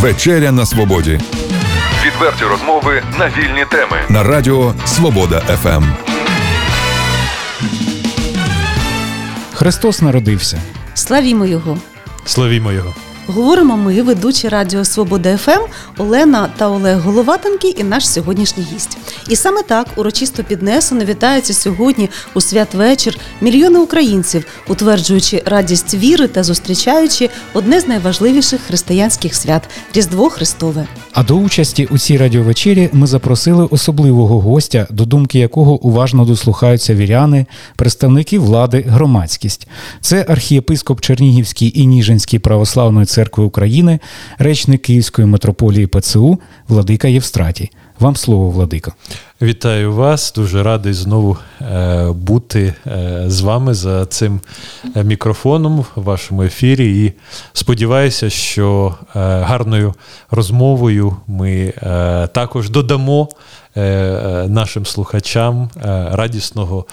Вечеря на свободі. Відверті розмови на вільні теми. На радіо Свобода ФМ. Христос народився. Славімо його. Славімо його. Говоримо ми, ведучі Радіо Свобода ФМ Олена та Олег Головатенки і наш сьогоднішній гість. І саме так урочисто піднесено вітаються сьогодні у святвечір мільйони українців, утверджуючи радість віри та зустрічаючи одне з найважливіших християнських свят Різдво Христове. А до участі у цій радіовечері ми запросили особливого гостя, до думки якого уважно дослухаються віряни, представники влади, громадськість. Це архієпископ Чернігівський і Ніжинський православної церкви України, речник Київської митрополії ПЦУ Владика Євстратій. Вам слово, Владико. Вітаю вас, дуже радий знову е, бути е, з вами за цим е, мікрофоном в вашому ефірі. І сподіваюся, що гарною розмовою ми також додамо нашим слухачам радісного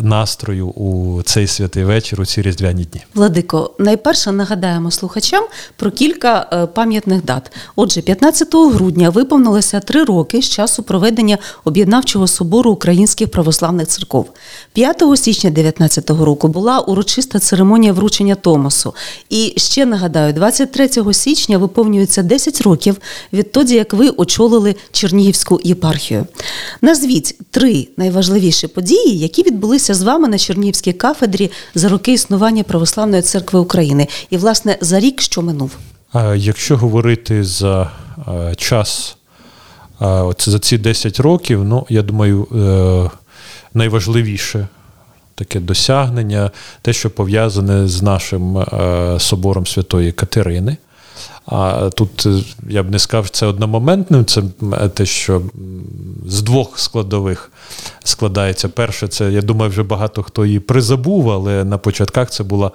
настрою у цей святий вечір, у ці різдвяні дні. Владико, найперше нагадаємо слухачам про кілька пам'ятних дат. Отже, 15 грудня виповнилося три роки з часу проведення об'єднавчого собору українських православних церков. 5 січня 2019 року була урочиста церемонія вручення Томасу. І ще нагадаю, 23 січня виповнюється 10 років відтоді, як ви очолили Чернігівську єпархію. Назвіть три найважливіші події, які відбулися з вами на Чернігівській кафедрі за роки існування Православної церкви України, і власне за рік, що минув. Якщо говорити за час за ці 10 років, ну, я думаю, е, найважливіше таке досягнення, те, що пов'язане з нашим е, собором Святої Катерини. А тут е, я б не сказав, це одномоментним, це те, що з двох складових складається. Перше, це я думаю, вже багато хто її призабув, але на початках це була е,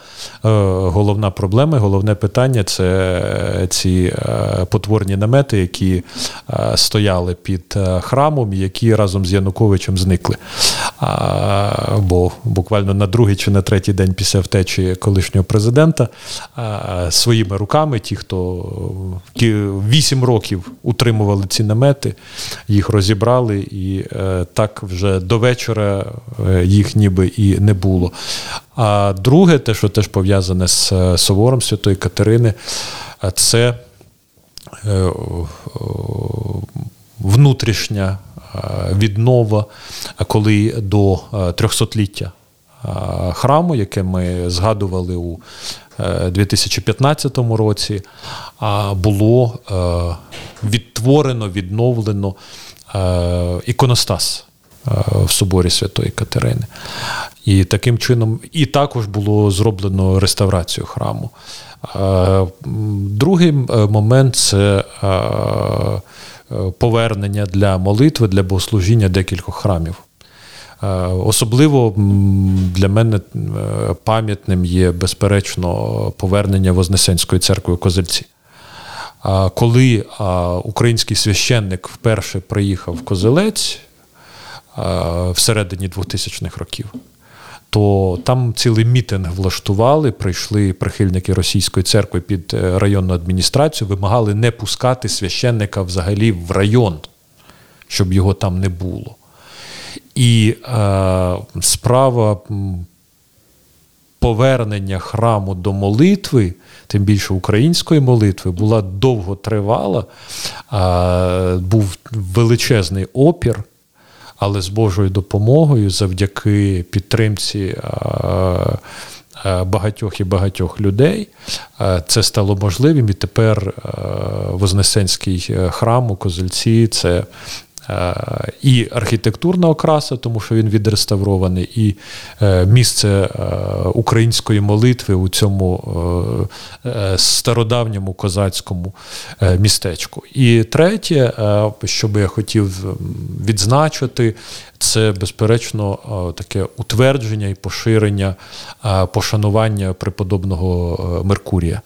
головна проблема, головне питання це ці е, потворні намети, які стояли під храмом, які разом з Януковичем зникли. Бо буквально на другий чи на третій день після втечі колишнього президента своїми руками, ті, хто вісім років утримували ці намети, їх розібрали і так вже до вечора е, їх ніби і не було. А друге, те, що теж пов'язане з е, Собором Святої Катерини, е, це внутрішня віднова, коли до трьохсотліття храму, яке ми згадували у 2015 році, було відтворено, відновлено іконостас в соборі Святої Катерини. І таким чином, і також було зроблено реставрацію храму. Другий момент це повернення для молитви, для богослужіння декількох храмів. Особливо для мене пам'ятним є, безперечно, повернення Вознесенської церкви у Козельці. Коли український священник вперше приїхав в Козелець, всередині 2000-х років. То там цілий мітинг влаштували, прийшли прихильники російської церкви під е, районну адміністрацію, вимагали не пускати священника взагалі в район, щоб його там не було. І е, справа повернення храму до молитви, тим більше української молитви, була довго тривала, е, був величезний опір але з Божою допомогою, завдяки підтримці. Багатьох і багатьох людей це стало можливим, і тепер Вознесенський е, храм у Козельці це Е, і архітектурна окраса, тому що він відреставрований, і е, місце е, української молитви у цьому стародавньому козацькому містечку. І третє, що би я хотів відзначити, це безперечно таке утвердження і поширення пошанування преподобного Меркурія,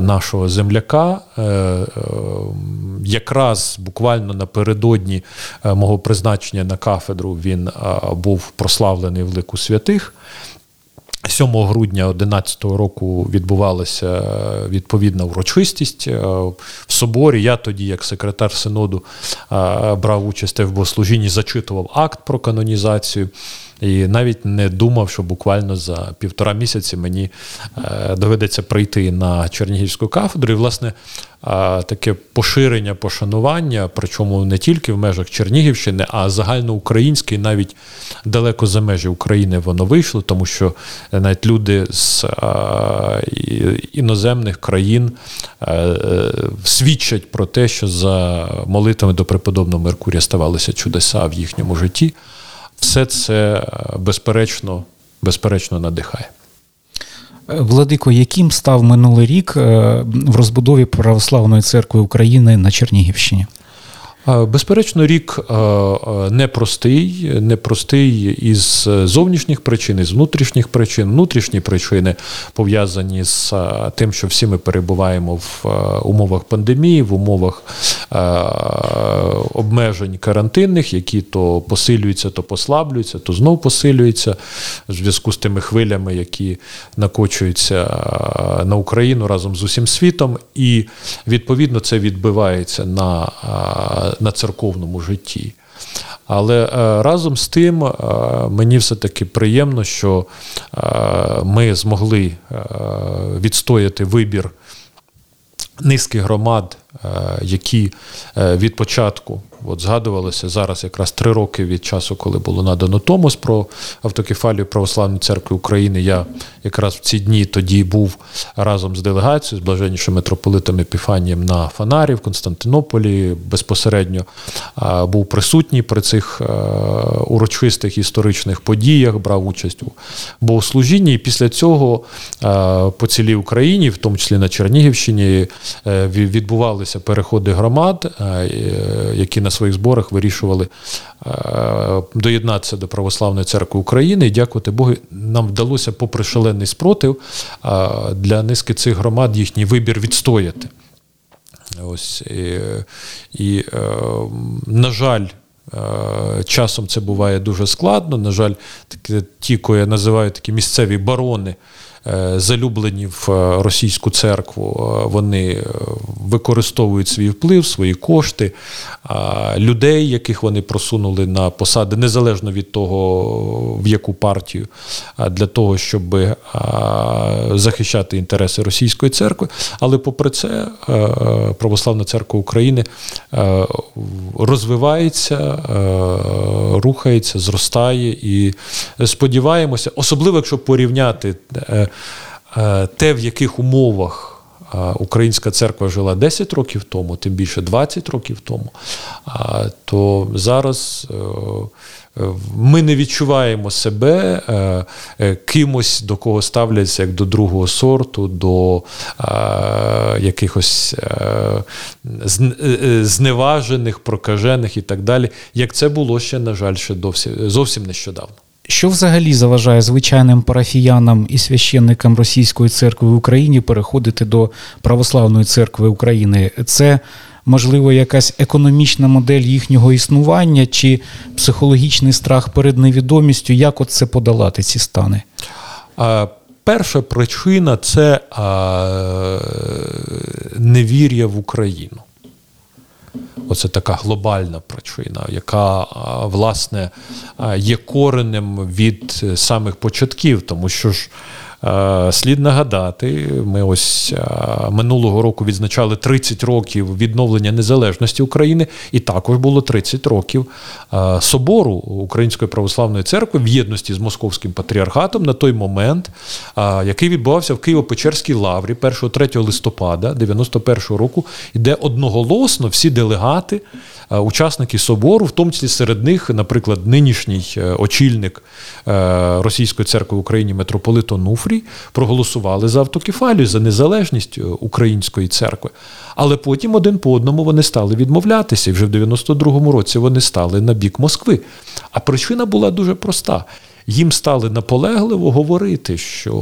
нашого земляка. Якраз буквально напередодні мого призначення на кафедру він був прославлений в лику святих. 7 грудня 2011 року відбувалася е, відповідна урочистість е, в соборі. Я тоді, як секретар синоду, е, брав участь в богослужінні, зачитував акт про канонізацію. І навіть не думав, що буквально за півтора місяці мені е, доведеться прийти на Чернігівську кафедру. І, власне, е, таке поширення, пошанування, причому не тільки в межах Чернігівщини, а загальноукраїнське, навіть далеко за межі України воно вийшло, тому що навіть люди з е, іноземних країн е, е, свідчать про те, що за молитвами до преподобного Меркурія ставалися чудеса в їхньому житті. Все це е, безперечно, безперечно надихає. Е, Владико, яким став минулий рік е, в розбудові Православної церкви України на Чернігівщині? Безперечно, рік непростий, непростий із зовнішніх причин, із внутрішніх причин. Внутрішні причини пов'язані з тим, що всі ми перебуваємо в умовах пандемії, в умовах обмежень карантинних, які то посилюються, то послаблюються, то знов посилюються в зв'язку з тими хвилями, які накочуються на Україну разом з усім світом, і відповідно це відбивається на, на церковному житті. Але е, разом з тим е, мені все-таки приємно, що е, ми змогли відстояти вибір низки громад, які від початку от згадувалися зараз якраз три роки від часу, коли було надано Томос про автокефалію Православної церкви України. Я якраз в ці дні тоді був разом з делегацією, з блаженнішим митрополитом Епіфанієм на Фанарі в Константинополі. Безпосередньо був присутній при цих е, урочистих історичних подіях, брав участь у богослужінні. І після цього е, по цілій Україні, в тому числі на Чернігівщині, е, відбувалися переходи громад, які на своїх зборах вирішували е, доєднатися до Православної церкви України. І дякувати Богу, нам вдалося, попри шалений спротив, е, для низки цих громад їхній вибір відстояти. Ось і, і е, на жаль. Часом це буває дуже складно. На жаль, такі, ті, кого я називаю такі місцеві барони, залюблені в е, російську церкву, е, вони е, використовують свій вплив, свої кошти, людей, яких вони просунули на посади, незалежно від того, в яку партію, для того, щоб е, захищати інтереси російської церкви. Але попри це, е, е, Православна церква України е, розвивається, е, рухається, зростає і сподіваємося, особливо якщо порівняти е, е, те, в яких умовах. Українська церква жила 10 років тому, тим більше 20 років тому. То зараз е, е, ми не відчуваємо себе е, е, кимось, до кого ставляться як до другого сорту, до е, якихось е, зн- е, е, зневажених, прокажених і так далі, як це було ще, на жаль, ще зовсім нещодавно. Що взагалі заважає звичайним парафіянам і священникам Російської церкви в Україні переходити до Православної церкви України? Це можливо якась економічна модель їхнього існування чи психологічний страх перед невідомістю? Як от це подолати ці стани? Перша причина це невір'я в Україну. Оце така глобальна причина, яка власне є коренем від е, самих початків, тому що ж. Е, Слід нагадати, ми ось е, минулого року відзначали 30 років відновлення незалежності України, і також було 30 років е, собору Української православної церкви в єдності з московським патріархатом на той момент, який відбувався в Києво-Печерській лаврі 1-3 листопада 91-го року, де одноголосно всі делегати, учасники собору, в тому числі серед них, наприклад, нинішній очільник Російської церкви в Україні митрополит Онуфрій, проголосували за автокефалію, за незалежність е, української церкви. Але потім один по одному вони стали відмовлятися, і вже в 92-му році вони стали на бік Москви. А причина була дуже проста. Їм стали наполегливо говорити, що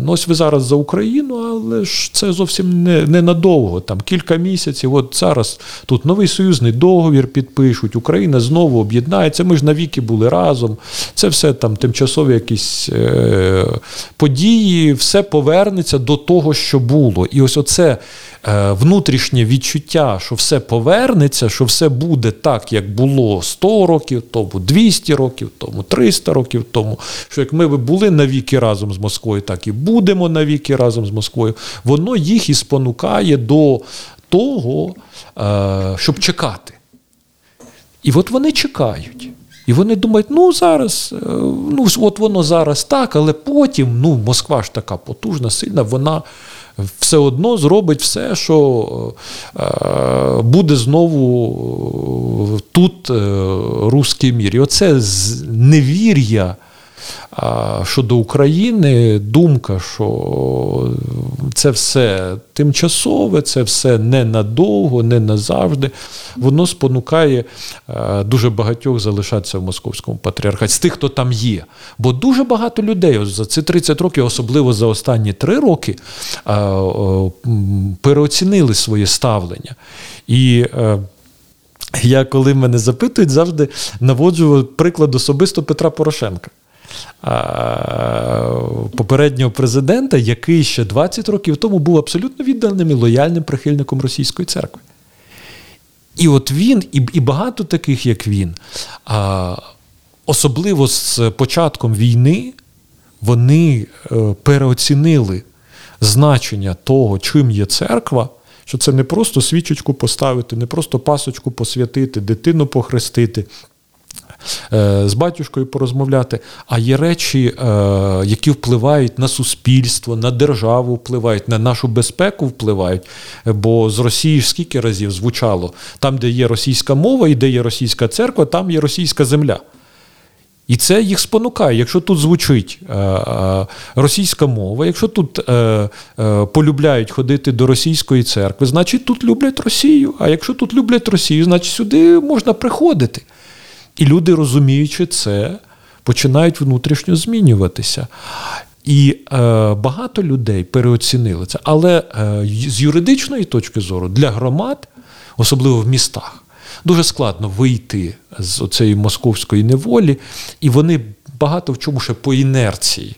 ну ось ви зараз за Україну, але ж це зовсім не, не надовго, там кілька місяців. От зараз тут новий союзний договір підпишуть, Україна знову об'єднається. Ми ж навіки були разом. Це все там тимчасові якісь е, події, все повернеться до того, що було. І ось оце внутрішнє відчуття, що все повернеться, що все буде так, як було 100 років тому, 200 років тому, 300 років тому. Що як ми були навіки разом з Москвою, так і будемо навіки разом з Москвою. Воно їх і спонукає до того, е, щоб чекати. І от вони чекають. І вони думають, ну зараз, е, ну от воно зараз так, але потім, ну, Москва ж така потужна, сильна, вона все одно зробить все, що е, буде знову тут русський руський мір. І оце невір'я щодо України, думка, що це все тимчасове, це все ненадовго, не назавжди, воно спонукає дуже багатьох залишатися в московському патріархаті, з тих, хто там є. Бо дуже багато людей за ці 30 років, особливо за останні 3 роки, переоцінили своє ставлення. І е, я, коли мене запитують, завжди наводжу приклад особисто Петра Порошенка. Попереднього президента, який ще 20 років тому був абсолютно відданим і лояльним прихильником російської церкви. І от він, і, і багато таких, як він, а, особливо з початком війни, вони е, переоцінили значення того, чим є церква, що це не просто свічечку поставити, не просто пасочку посвятити, дитину похрестити. Е, З батюшкою порозмовляти, а є речі, е, які впливають на суспільство, на державу впливають, на нашу безпеку впливають. Бо з Росії ж скільки разів звучало: там, де є російська мова і де є російська церква, там є російська земля. І це їх спонукає. Якщо тут звучить е, російська мова, якщо тут полюбляють ходити до російської церкви, значить тут люблять Росію. А якщо тут люблять Росію, значить сюди можна приходити. І люди, розуміючи це, починають внутрішньо змінюватися. І е, багато людей переоцінили це. Але е, з юридичної точки зору для громад, особливо в містах, дуже складно вийти з цієї московської неволі, і вони багато в чому ще по інерції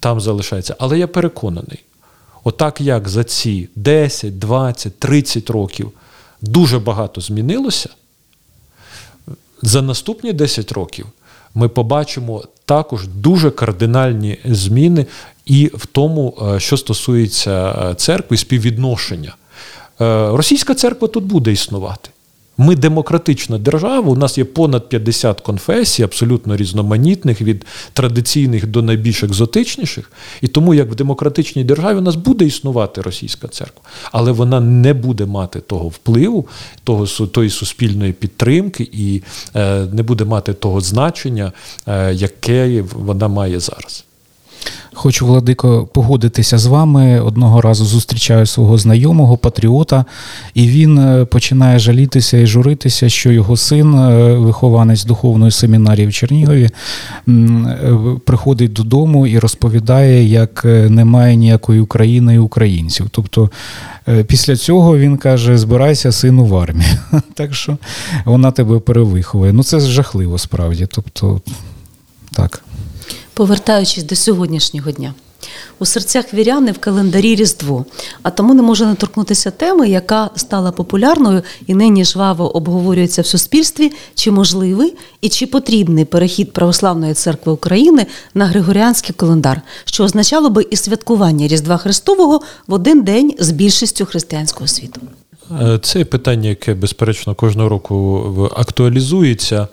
там залишаються. Але я переконаний, отак як за ці 10, 20, 30 років дуже багато змінилося, за наступні 10 років ми побачимо також дуже кардинальні зміни і в тому, е, що стосується е, церкви, співвідношення. Е, Російська церква тут буде існувати. Ми демократична держава, у нас є понад 50 конфесій, абсолютно різноманітних, від традиційних до найбільш екзотичніших. І тому, як в демократичній державі, у нас буде існувати російська церква, але вона не буде мати того впливу, того, тої суспільної підтримки і е, не буде мати того значення, е, яке вона має зараз. Хочу, Владико, погодитися з вами. Одного разу зустрічаю свого знайомого, патріота, і він е, починає жалітися і журитися, що його син, е, вихованець духовної семінарії в Чернігові, е, приходить додому і розповідає, як немає ніякої України і українців. Тобто після цього він каже: збирайся сину в армію. Так що вона тебе перевиховує. Ну це жахливо справді. Тобто, так. Повертаючись до сьогоднішнього дня. У серцях віряни в календарі Різдво, а тому не можу не торкнутися теми, яка стала популярною і нині жваво обговорюється в суспільстві, чи можливий і чи потрібний перехід Православної церкви України на Григоріанський календар, що означало би і святкування Різдва Христового в один день з більшістю християнського світу. Е, Це питання, яке, безперечно, кожного року актуалізується.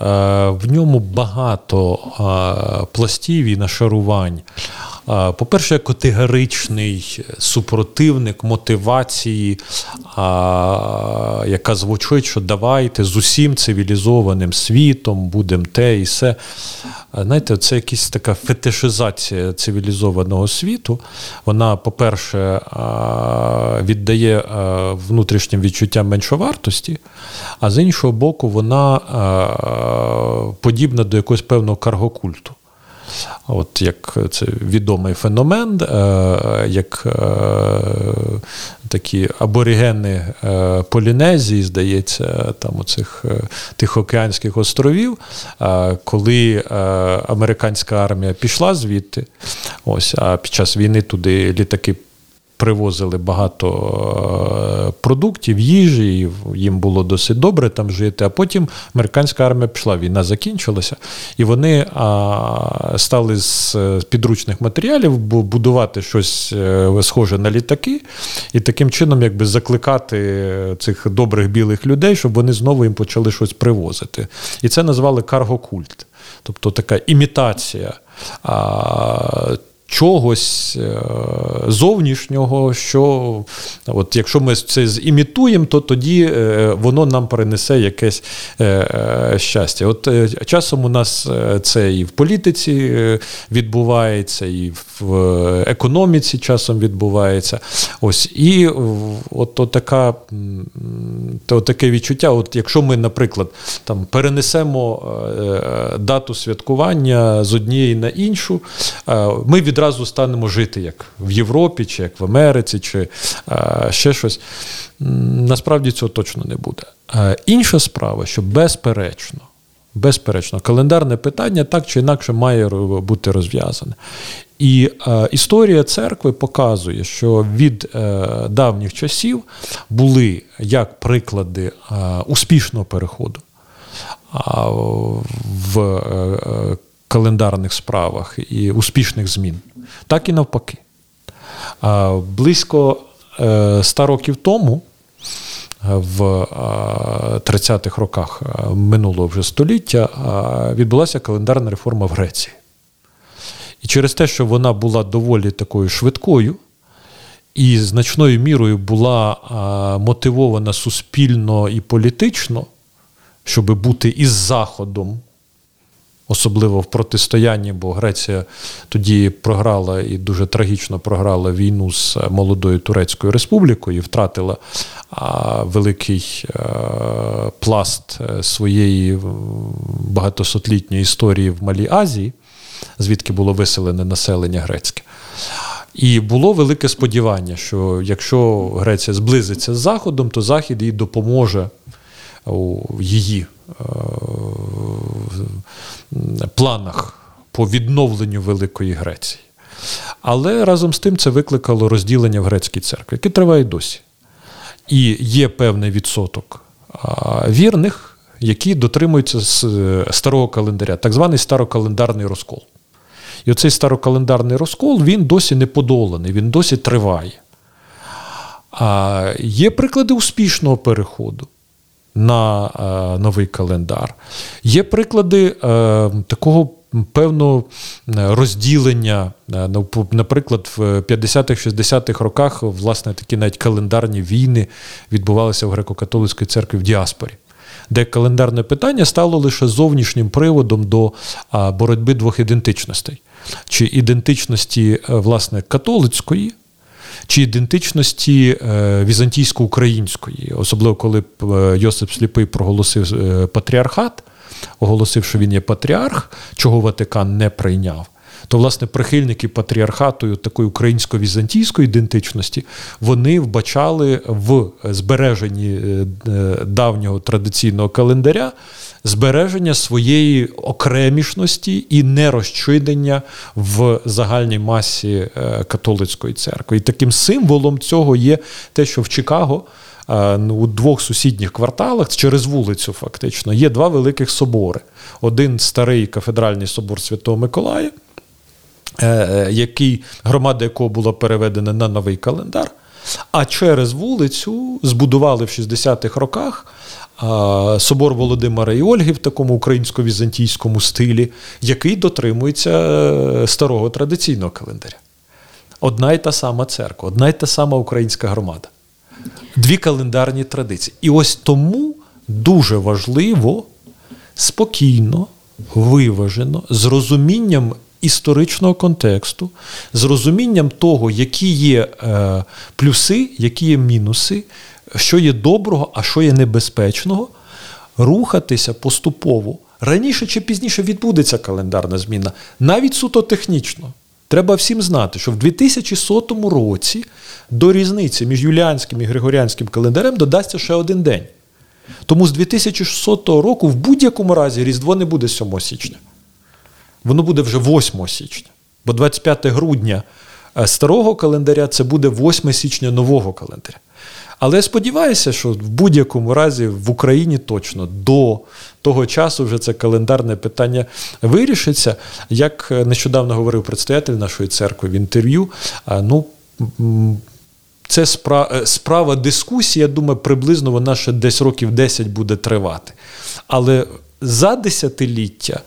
Е, В ньому багато е, пластів і нашарувань. По-перше, категоричний супротивник мотивації, яка звучить, що давайте з усім цивілізованим світом будемо те і все. Знаєте, це якась така фетишизація цивілізованого світу. Вона, по-перше, віддає внутрішнім відчуттям меншовартості, а з іншого боку, вона подібна до якогось певного каргокульту. От як це відомий феномен, е, як е, такі аборигени е, Полінезії, здається, там оцих Тихоокеанських островів, коли американська армія пішла звідти, ось, а під час війни туди літаки привозили багато е, продуктів, їжі, і їм було досить добре там жити. А потім американська армія пішла, війна закінчилася, і вони стали з підручних матеріалів будувати щось е, схоже на літаки, і таким чином якби закликати цих добрих білих людей, щоб вони знову їм почали щось привозити. І це назвали каргокульт. Тобто така імітація чогось е, зовнішнього, що от якщо ми це зімітуємо, то тоді е, воно нам принесе якесь е, щастя. От часом у нас це і в політиці відбувається, і в економіці часом відбувається. Ось і от така, то таке відчуття. От якщо ми, наприклад, там перенесемо дату святкування з однієї на іншу, ми від відразу станемо жити як в Європі, чи як в Америці, чи а, ще щось. Насправді цього точно не буде. А, інша справа, що безперечно, безперечно, календарне питання так чи інакше має бути розв'язане. І е, історія церкви показує, що від е, давніх часів були як приклади е, успішного переходу в е, календарних справах і успішних змін, так і навпаки. Близько е, ста років тому, е, в 30-х роках е, минулого вже століття, відбулася календарна реформа в Греції. І через те, що вона була доволі такою швидкою і значною мірою була мотивована суспільно і політично, щоб бути із Заходом особливо в протистоянні, бо Греція тоді програла і дуже трагічно програла війну з молодою Турецькою Республікою і втратила великий е, пласт е, своєї багатосотлітньої історії в Малій Азії, звідки було виселене населення грецьке. І було велике сподівання, що якщо Греція зблизиться з Заходом, то Захід їй допоможе у її планах по відновленню Великої Греції. Але разом з тим це викликало розділення в грецькій церкві, яке триває досі. І є певний відсоток вірних, які дотримуються з е, старого календаря, так званий старокалендарний розкол. І оцей старокалендарний розкол він досі не подоланий, він досі триває. А Є приклади успішного переходу на е, новий календар. Є приклади е, такого певного розділення, е, наприклад, в 50-х-60-х роках власне такі навіть календарні війни відбувалися в греко-католицькій церкві в діаспорі. Де календарне питання стало лише зовнішнім приводом до боротьби двох ідентичностей, чи ідентичності власне католицької, чи ідентичності е, візантійсько-української, особливо коли е, Йосип Сліпий проголосив е, патріархат, оголосив, що він є патріарх, чого Ватикан не прийняв. То, власне, прихильники патріархату такої українсько-візантійської ідентичності вони вбачали в збереженні давнього традиційного календаря збереження своєї окремішності і нерозчинення в загальній масі е, католицької церкви. І таким символом цього є те, що в Чикаго. Е, ну, у двох сусідніх кварталах через вулицю, фактично, є два великих собори. Один старий кафедральний собор Святого Миколая, е, який громада якого була переведена на новий календар. А через вулицю збудували в 60-х роках собор Володимира і Ольги в такому українсько-візантійському стилі, який дотримується е, старого традиційного календаря. Одна й та сама церква, одна й та сама українська громада. Дві календарні традиції. І ось тому дуже важливо спокійно, виважено, з розумінням історичного контексту, з розумінням того, які є е, плюси, які є мінуси, що є доброго, а що є небезпечного, рухатися поступово. Раніше чи пізніше відбудеться календарна зміна, навіть суто технічно. Треба всім знати, що в 2100 році до різниці між юліанським і григоріанським календарем додасться ще один день. Тому з 2600 року в будь-якому разі Різдво не буде 7 січня. Воно буде вже 8 січня. Бо 25 грудня е, старого календаря це буде 8 січня нового календаря. Але я сподіваюся, що в будь-якому разі в Україні точно до того часу вже це календарне питання вирішиться. Як е, нещодавно говорив предстоятель нашої церкви в інтерв'ю, ну. це справа, справа дискусії, я думаю, приблизно вона ще десь років 10 буде тривати. Але за десятиліття,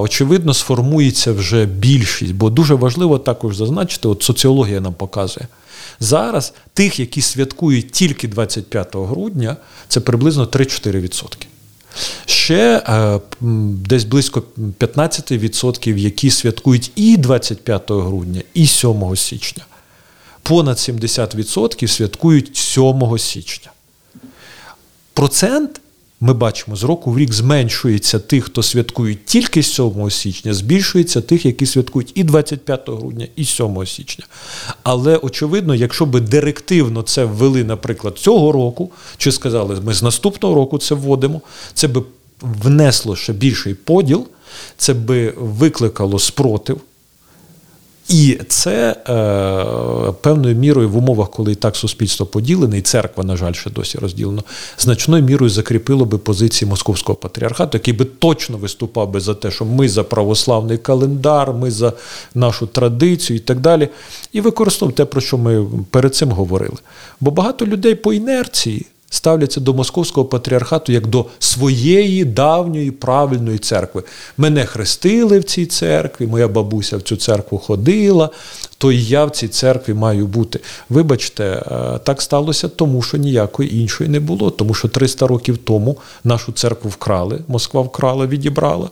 очевидно, сформується вже більшість, бо дуже важливо також зазначити, от соціологія нам показує. Зараз тих, які святкують тільки 25 грудня, це приблизно 3-4%. Ще е, десь близько 15%, які святкують і 25 грудня, і 7 січня. Понад 70% святкують 7 січня. Процент, ми бачимо, з року в рік зменшується тих, хто святкують тільки 7 січня, збільшується тих, які святкують і 25 грудня, і 7 січня. Але очевидно, якщо би директивно це ввели, наприклад, цього року, чи сказали, ми з наступного року це вводимо, це би внесло ще більший поділ, це би викликало спротив. І це е, певною мірою в умовах, коли і так суспільство поділене, і церква, на жаль, ще досі розділена, значною мірою закріпило би позиції московського патріархату, який би точно виступав би за те, що ми за православний календар, ми за нашу традицію і так далі. І використовував те, про що ми перед цим говорили. Бо багато людей по інерції ставляться до московського патріархату як до своєї давньої правильної церкви. Мене хрестили в цій церкві, моя бабуся в цю церкву ходила, то і я в цій церкві маю бути. Вибачте, е, так сталося тому, що ніякої іншої не було, тому що 300 років тому нашу церкву вкрали, Москва вкрала, відібрала.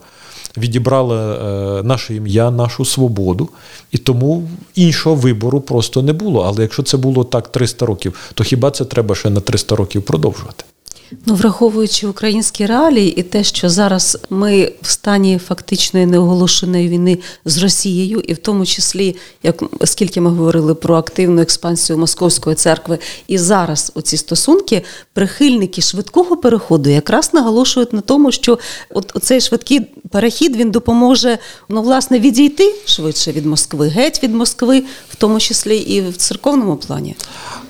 Відібрала е, наше ім'я, нашу свободу, і тому іншого вибору просто не було. Але якщо це було так 300 років, то хіба це треба ще на 300 років продовжувати? Ну, враховуючи українські реалії і те, що зараз ми в стані фактичної неоголошеної війни з Росією, і в тому числі, як скільки ми говорили про активну експансію Московської церкви, і зараз оці стосунки, прихильники швидкого переходу якраз наголошують на тому, що от цей швидкий перехід він допоможе ну, власне відійти швидше від Москви, геть від Москви, в тому числі і в церковному плані.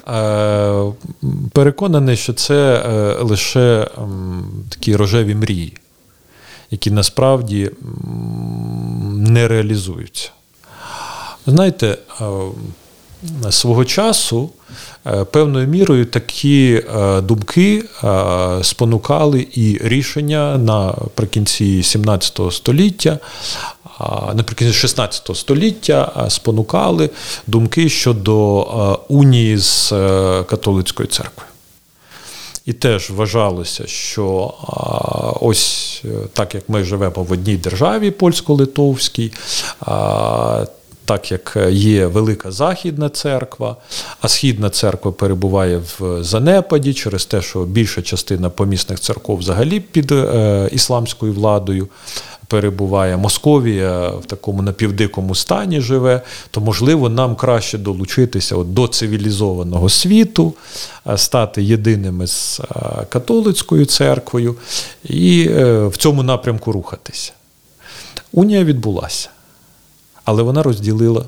Е, Переконаний, що це е, лише такі рожеві мрії, які насправді не реалізуються. Знаєте, е, свого часу певною мірою такі думки спонукали і рішення наприкінці 17 століття, наприкінці 16 століття спонукали думки щодо унії з е, католицькою церквою. І теж вважалося, що ось е, так як ми живемо в одній державі польсько-литовській, так як є Велика Західна церква, а Східна церква перебуває в занепаді через те, що більша частина помісних церков взагалі під е, ісламською владою перебуває, Московія в такому напівдикому стані живе, то можливо нам краще долучитися от до цивілізованого світу, е, стати єдиними з е, католицькою церквою і е, в цьому напрямку рухатися. Унія відбулася, але вона розділила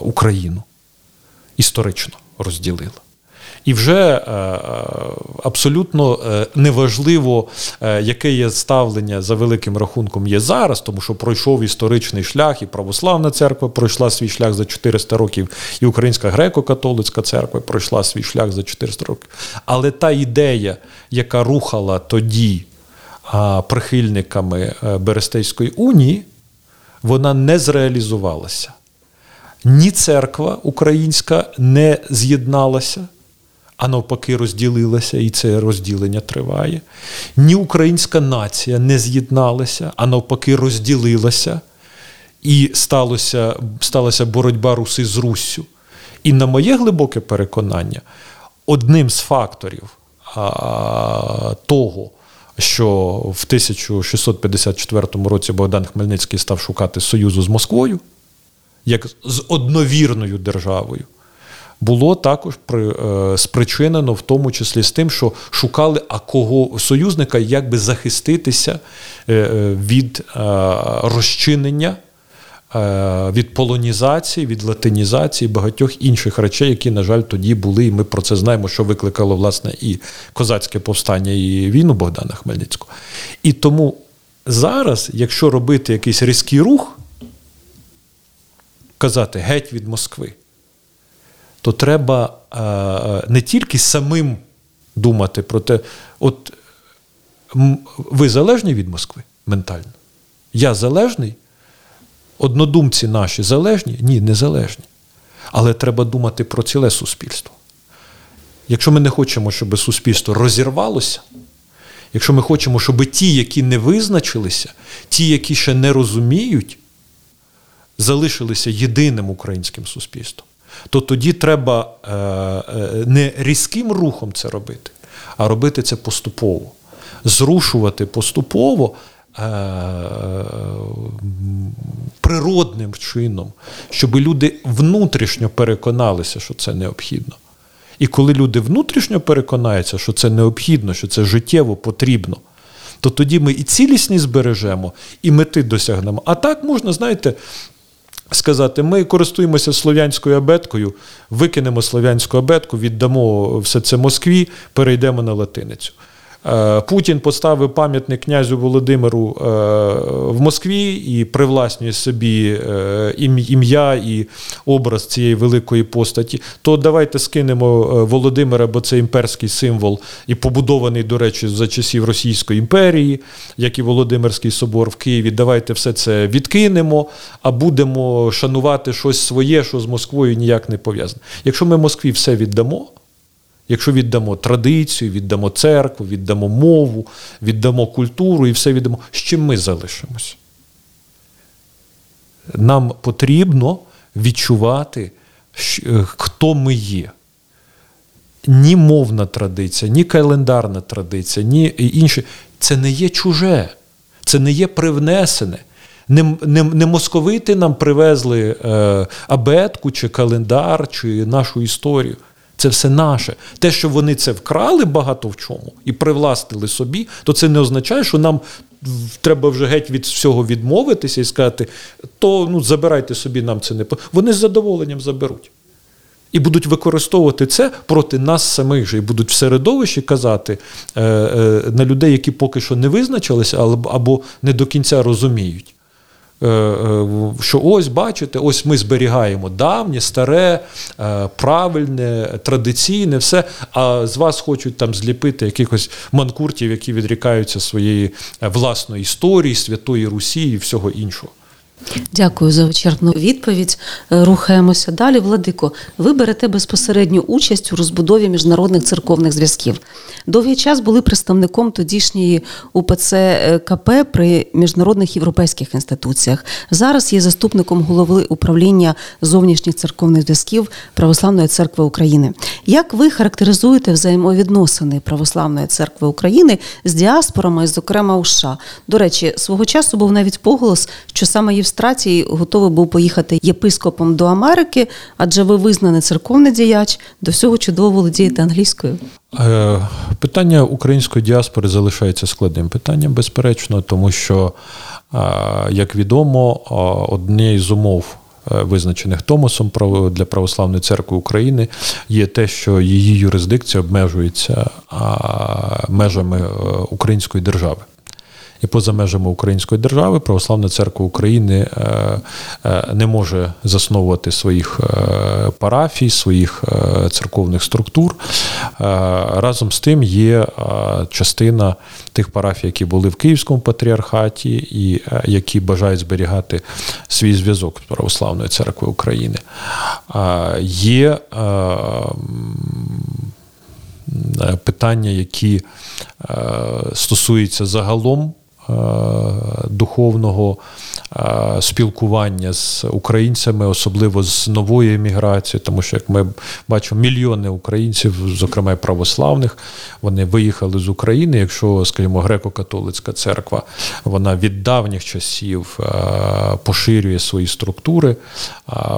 Україну. Історично розділила. І вже е, абсолютно е, неважливо, е, яке є ставлення за великим рахунком є зараз, тому що пройшов історичний шлях, і православна церква пройшла свій шлях за 400 років, і Українська греко-католицька церква пройшла свій шлях за 400 років. Але та ідея, яка рухала тоді прихильниками е, Берестейської унії, вона не зреалізувалася. Ні церква українська не з'єдналася, а навпаки, розділилася, і це розділення триває. Ні українська нація не з'єдналася, а навпаки, розділилася, і сталося, сталася боротьба Руси з Руссю. І на моє глибоке переконання, одним з факторів а, того, що в 1654 році Богдан Хмельницький став шукати союзу з Москвою, як з одновірною державою, було також при, е, спричинено в тому числі з тим, що шукали а кого союзника, як би захиститися е, е, від розчинення. Від полонізації, від латинізації, багатьох інших речей, які, на жаль, тоді були, і ми про це знаємо, що викликало власне і козацьке повстання, і війну Богдана Хмельницького. І тому зараз, якщо робити якийсь різкий рух, казати геть від Москви, то треба е, не тільки самим думати про те, от ви залежні від Москви ментально? Я залежний? Однодумці наші залежні? Ні, не залежні. Але треба думати про ціле суспільство. Якщо ми не хочемо, щоб суспільство розірвалося, якщо ми хочемо, щоб ті, які не визначилися, ті, які ще не розуміють, залишилися єдиним українським суспільством, то тоді треба е, е, не різким рухом це робити, а робити це поступово. Зрушувати поступово е, природним чином, щоб люди внутрішньо переконалися, що це необхідно. І коли люди внутрішньо переконаються, що це необхідно, що це життєво потрібно, то тоді ми і цілісність збережемо, і мети досягнемо. А так можна, знаєте, сказати: ми користуємося слов'янською абеткою, викинемо слов'янську абетку, віддамо все це Москві, перейдемо на латиницю. Е, Путін поставив пам'ятник князю Володимиру е, в Москві і привласнює собі е, ім'я і образ цієї великої постаті. То давайте скинемо Володимира, бо це імперський символ, і побудований, до речі, за часів Російської імперії, як і Володимирський собор в Києві. Давайте все це відкинемо, а будемо шанувати щось своє, що з Москвою ніяк не пов'язане. Якщо ми Москві все віддамо. Якщо віддамо традицію, віддамо церкву, віддамо мову, віддамо культуру і все віддамо, з чим ми залишимось? Нам потрібно відчувати, е, хто ми є. Ні мовна традиція, ні календарна традиція, ні інші. Це не є чуже, це не є привнесене. Не, не, не московити нам привезли е, абетку, чи календар, чи нашу історію. Це все наше. Те, що вони це вкрали багато в чому і привластили собі, то це не означає, що нам треба вже геть від всього відмовитися і сказати, то ну, забирайте собі, нам це не. Вони з задоволенням заберуть. І будуть використовувати це проти нас самих же, і будуть в середовищі казати е, е, на людей, які поки що не визначилися, але- або не до кінця розуміють. Е, е, Що ось бачите, ось ми зберігаємо давнє, старе, е, правильне, традиційне, все. А з вас хочуть там зліпити якихось манкуртів, які відрікаються своєї власної історії, святої Русі і всього іншого. Дякую за вичерпну відповідь. Е, Рухаємося далі. Владико, ви берете безпосередню участь у розбудові міжнародних церковних зв'язків. Довгий час були представником тодішньої УПЦ е, КП при міжнародних європейських інституціях. Зараз є заступником голови управління зовнішніх церковних зв'язків Православної церкви України. Як ви характеризуєте взаємовідносини Православної церкви України з діаспорами, зокрема у США? До речі, свого часу був навіть поголос, що саме Євстратій готовий був поїхати єпископом до Америки, адже ви визнаний церковний діяч, до всього чудово володієте англійською. Е, Питання української діаспори залишається складним питанням, безперечно, тому що, е, як відомо, е, однією з умов. Визначених Томосом для Православної церкви України є те, що її юрисдикція обмежується межами української держави. І поза межами Української держави Православна церква України е, е, не може засновувати своїх е, парафій, своїх церковних структур. Разом з тим є частина тих парафій, які були в Київському патріархаті, і які бажають зберігати свій зв'язок з Православною церквою України. Є питання, які стосуються загалом духовного е, спілкування з українцями, особливо з новою еміграцією, тому що як ми бачимо, мільйони українців, зокрема православних, вони виїхали з України. Якщо, скажімо, греко-католицька церква, вона від давніх часів е, поширює свої структури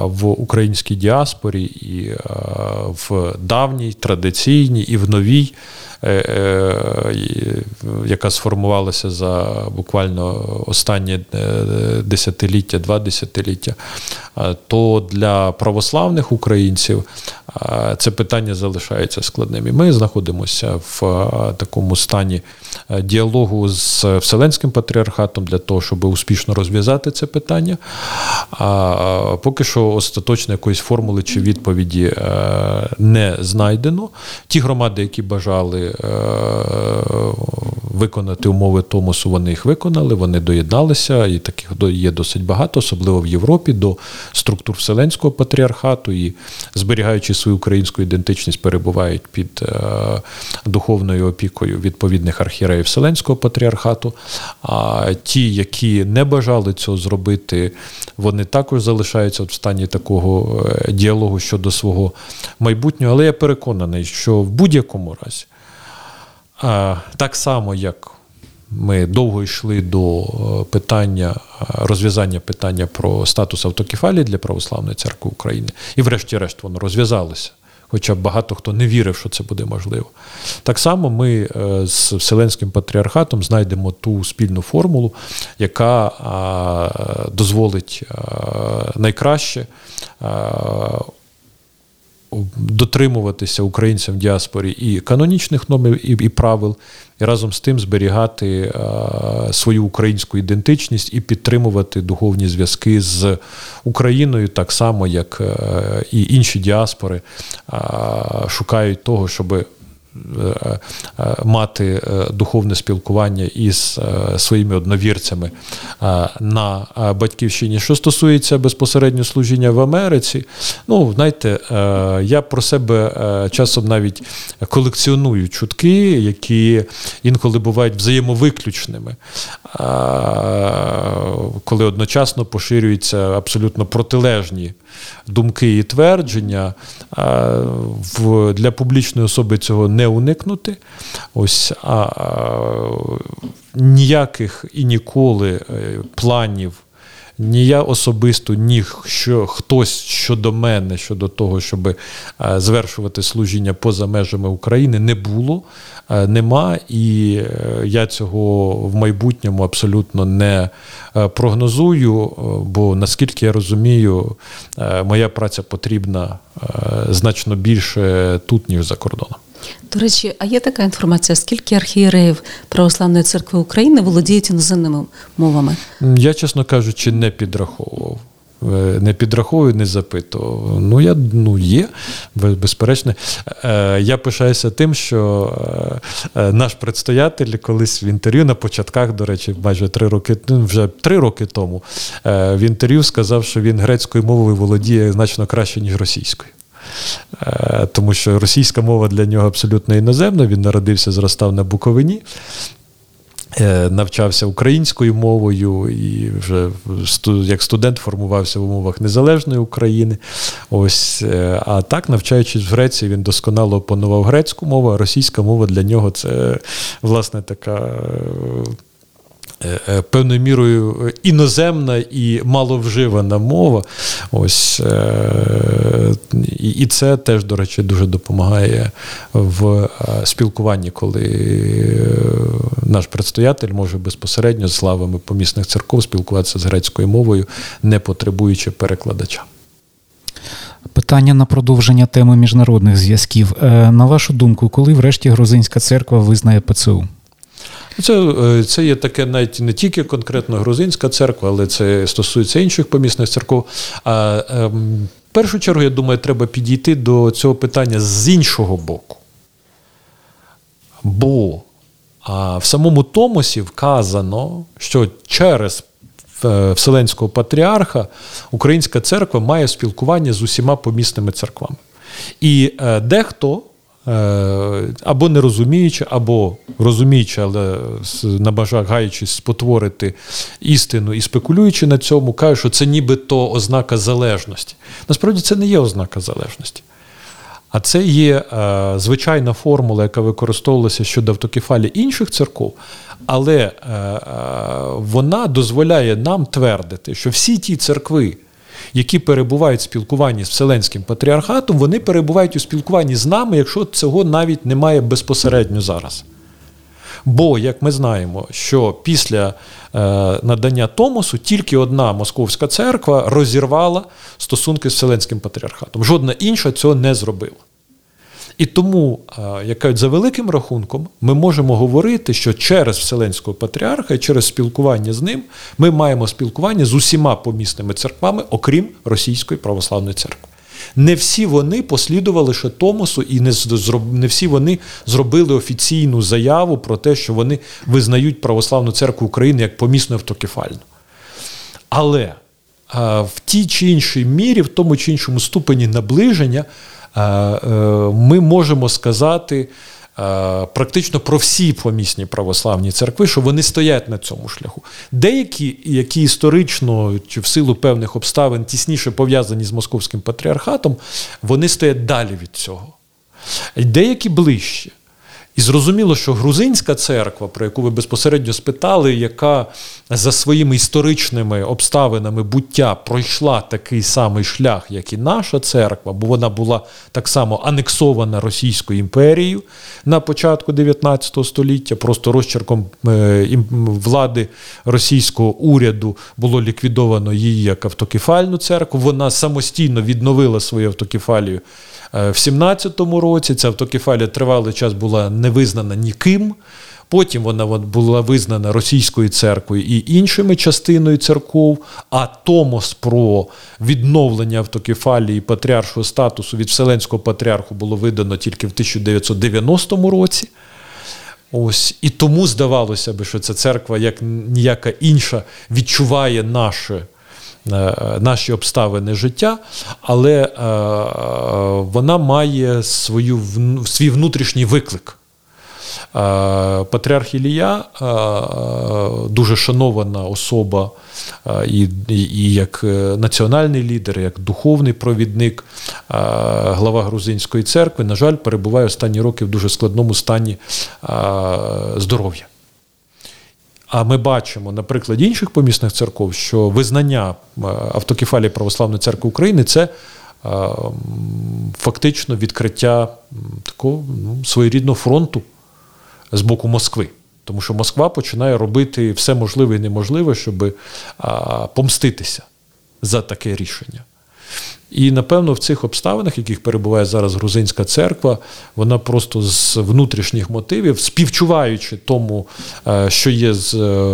в українській діаспорі і в давній традиційній і в новій. Е, е, яка сформувалася за буквально останні е, десятиліття, два десятиліття, то для православних українців це питання залишається складним. І ми знаходимося в такому стані діалогу з Вселенським патріархатом для того, щоб успішно розв'язати це питання. А поки що остаточно якоїсь формули чи відповіді не знайдено. Ті громади, які бажали виконати умови Томосу, вони їх виконали, вони доєдналися, і таких є досить багато, особливо в Європі, до структур Вселенського патріархату і зберігаючи свою українську ідентичність, перебувають під е, духовною опікою відповідних архіреїв Вселенського патріархату. А ті, які не бажали цього зробити, вони також залишаються в стані такого е, діалогу щодо свого майбутнього. Але я переконаний, що в будь-якому разі. Так само, як ми довго йшли до е, питання розв'язання питання про статус автокефалії для Православної церкви України, і, врешті-решт, воно розв'язалося. Хоча багато хто не вірив, що це буде можливо. Так само ми е, з Вселенським патріархатом знайдемо ту спільну формулу, яка дозволить найкраще дотримуватися українцям в діаспорі і канонічних норм, і, і правил, і разом з тим зберігати а, свою українську ідентичність і підтримувати духовні зв'язки з Україною, так само, як а, і інші діаспори а, шукають того, щоб Е, е, мати е, духовне спілкування із своїми одновірцями на батьківщині. Що стосується безпосередньо служіння в Америці, ну знаєте, я про себе часом навіть колекціоную чутки, які інколи бувають взаємовиключними, коли одночасно поширюються абсолютно протилежні думки і твердження. Для публічної особи цього не уникнути. Ось а ніяких і ніколи е, планів. Ні я особисто, ні що хтось щодо мене, щодо того, щоб е, звершувати служіння поза межами України, не було, е, нема, і я цього в майбутньому абсолютно не прогнозую. Бо наскільки я розумію, моя праця потрібна значно більше тут, ніж за кордоном. До речі, а є така інформація, скільки архієреїв Православної церкви України володіють іноземними мовами? Я, чесно кажучи, не підраховував. Е, не підраховую, не запитував. Ну, я ну, є, безперечно. Е, я пишаюся тим, що е, наш предстоятель колись в інтерв'ю на початках, до речі, майже три роки, ну, вже три роки тому, в інтерв'ю сказав, що він грецькою мовою володіє значно краще, ніж російською. Тому що російська мова для нього абсолютно іноземна. Він народився, зростав на Буковині. Е, навчався українською мовою і вже як студент формувався в умовах незалежної України. Ось, е, А так, навчаючись в Греції, він досконало опанував грецьку мову, а російська мова для нього це власне така Е, певною мірою іноземна і маловживана мова. Ось е, і це теж, до речі, дуже допомагає в спілкуванні, коли наш предстоятель може безпосередньо з славами помісних церков спілкуватися з грецькою мовою, не потребуючи перекладача. Питання на продовження теми міжнародних зв'язків. На вашу думку, коли врешті Грузинська церква визнає ПЦУ? Це е, це є таке навіть не тільки конкретно грузинська церква, але це стосується інших помісних церков. А ем, в першу чергу, я думаю, треба підійти до цього питання з іншого боку. Бо а, в самому Томосі вказано, що через е, Вселенського патріарха Українська церква має спілкування з усіма помісними церквами. І е, дехто або не розуміючи, або розуміючи, але набажаючись спотворити істину і спекулюючи на цьому, кажуть, що це нібито ознака залежності. Насправді це не є ознака залежності. А це є е, звичайна формула, яка використовувалася щодо автокефалії інших церков, але е, е, вона дозволяє нам твердити, що всі ті церкви, які перебувають в спілкуванні з Вселенським патріархатом, вони перебувають у спілкуванні з нами, якщо цього навіть немає безпосередньо зараз. Бо, як ми знаємо, що після е, надання Томосу тільки одна московська церква розірвала стосунки з Вселенським патріархатом. Жодна інша цього не зробила. І тому, е, як кажуть, за великим рахунком, ми можемо говорити, що через Вселенського патріарха і через спілкування з ним ми маємо спілкування з усіма помісними церквами, окрім Російської православної церкви. Не всі вони послідували ще Томосу, і не, не всі вони зробили офіційну заяву про те, що вони визнають православну церкву України як помісну автокефальну. Але в тій чи іншій мірі, в тому чи іншому ступені наближення, е, ми можемо сказати практично про всі помісні православні церкви, що вони стоять на цьому шляху. Деякі, які історично чи в силу певних обставин тісніше пов'язані з московським патріархатом, вони стоять далі від цього. Деякі ближче. І зрозуміло, що грузинська церква, про яку ви безпосередньо спитали, яка за своїми історичними обставинами буття пройшла такий самий шлях, як і наша церква, бо вона була так само анексована Російською імперією на початку 19 століття, просто розчерком е, влади російського уряду було ліквідовано її як автокефальну церкву. Вона самостійно відновила свою автокефалію Е, В 17-му році ця автокефалія тривалий час була не визнана ніким. Потім вона була визнана російською церквою і іншими частиною церков. А Томос про відновлення автокефалії патріаршого статусу від Вселенського патріарху було видано тільки в 1990 році. Ось і тому здавалося би, що ця церква, як ніяка інша, відчуває наше. е, Наші обставини життя, але е, вона має свою, свій внутрішній виклик. Е, Патріарх Ілія е, дуже шанована особа е, і, і, як національний лідер, як духовний провідник, глава грузинської церкви, на жаль, перебуває останні роки в дуже складному стані здоров'я. А ми бачимо на прикладі інших помісних церков, що визнання автокефалії Православної церкви України це фактично відкриття такого ну, своєрідного фронту з боку Москви. Тому що Москва починає робити все можливе і неможливе, щоб помститися за таке рішення. І напевно в цих обставинах, в яких перебуває зараз грузинська церква, вона просто з внутрішніх мотивів, співчуваючи тому, е, що є з, е,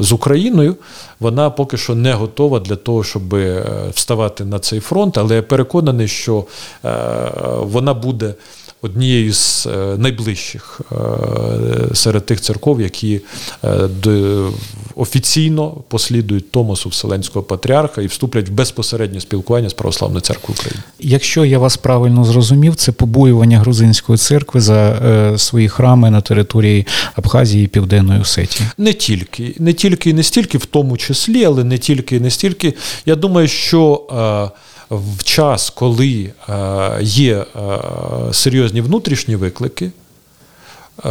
з Україною, вона поки що не готова для того, щоб е, вставати на цей фронт. Але я переконаний, що вона буде однією з е, найближчих е, серед тих церков, які е, офіційно послідують Томосу Вселенського патріарха і вступлять в безпосереднє спілкування з Православною церквою України. Якщо я вас правильно зрозумів, це побоювання грузинської церкви за свої храми на території Абхазії і Південної Осетії. Не тільки, не тільки і не стільки, в тому числі, але не тільки і не стільки. Я думаю, що в час, коли е, є е, серйозні внутрішні виклики, е,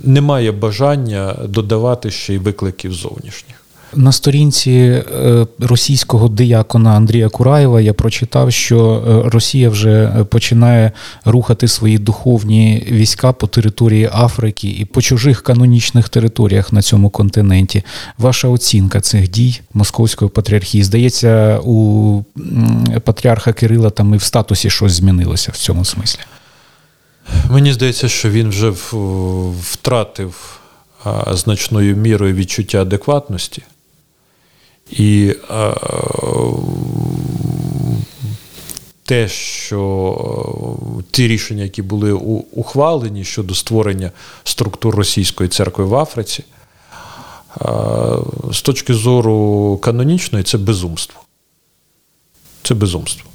немає бажання додавати ще й викликів зовнішніх. На сторінці е, російського диякона Андрія Кураєва я прочитав, що е, Росія вже е, починає рухати свої духовні війська по території Африки і по чужих канонічних територіях на цьому континенті. Ваша оцінка цих дій Московської патріархії? Здається, у патріарха Кирила там і в статусі щось змінилося в цьому смислі. Мені здається, що він вже втратив значною мірою відчуття адекватності. І а, те, що е, ті рішення, які були ухвалені щодо створення структур російської церкви в Африці, а, з точки зору канонічної, це безумство. Це безумство.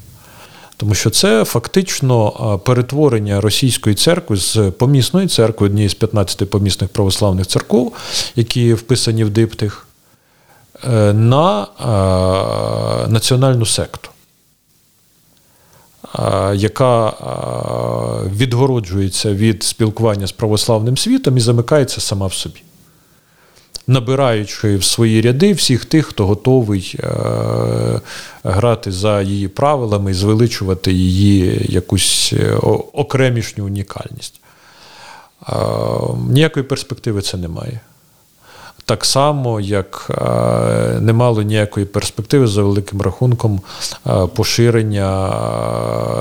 Тому що це фактично перетворення російської церкви з помісної церкви, однієї з 15 помісних православних церков, які вписані в диптих, е, на національну секту. Яка відгороджується від спілкування з православним світом і замикається сама в собі набираючи в свої ряди всіх тих, хто готовий е, грати за її правилами і звеличувати її якусь е, окремішню унікальність. Е, ніякої перспективи це немає. Так само, як не мало ніякої перспективи за великим рахунком поширення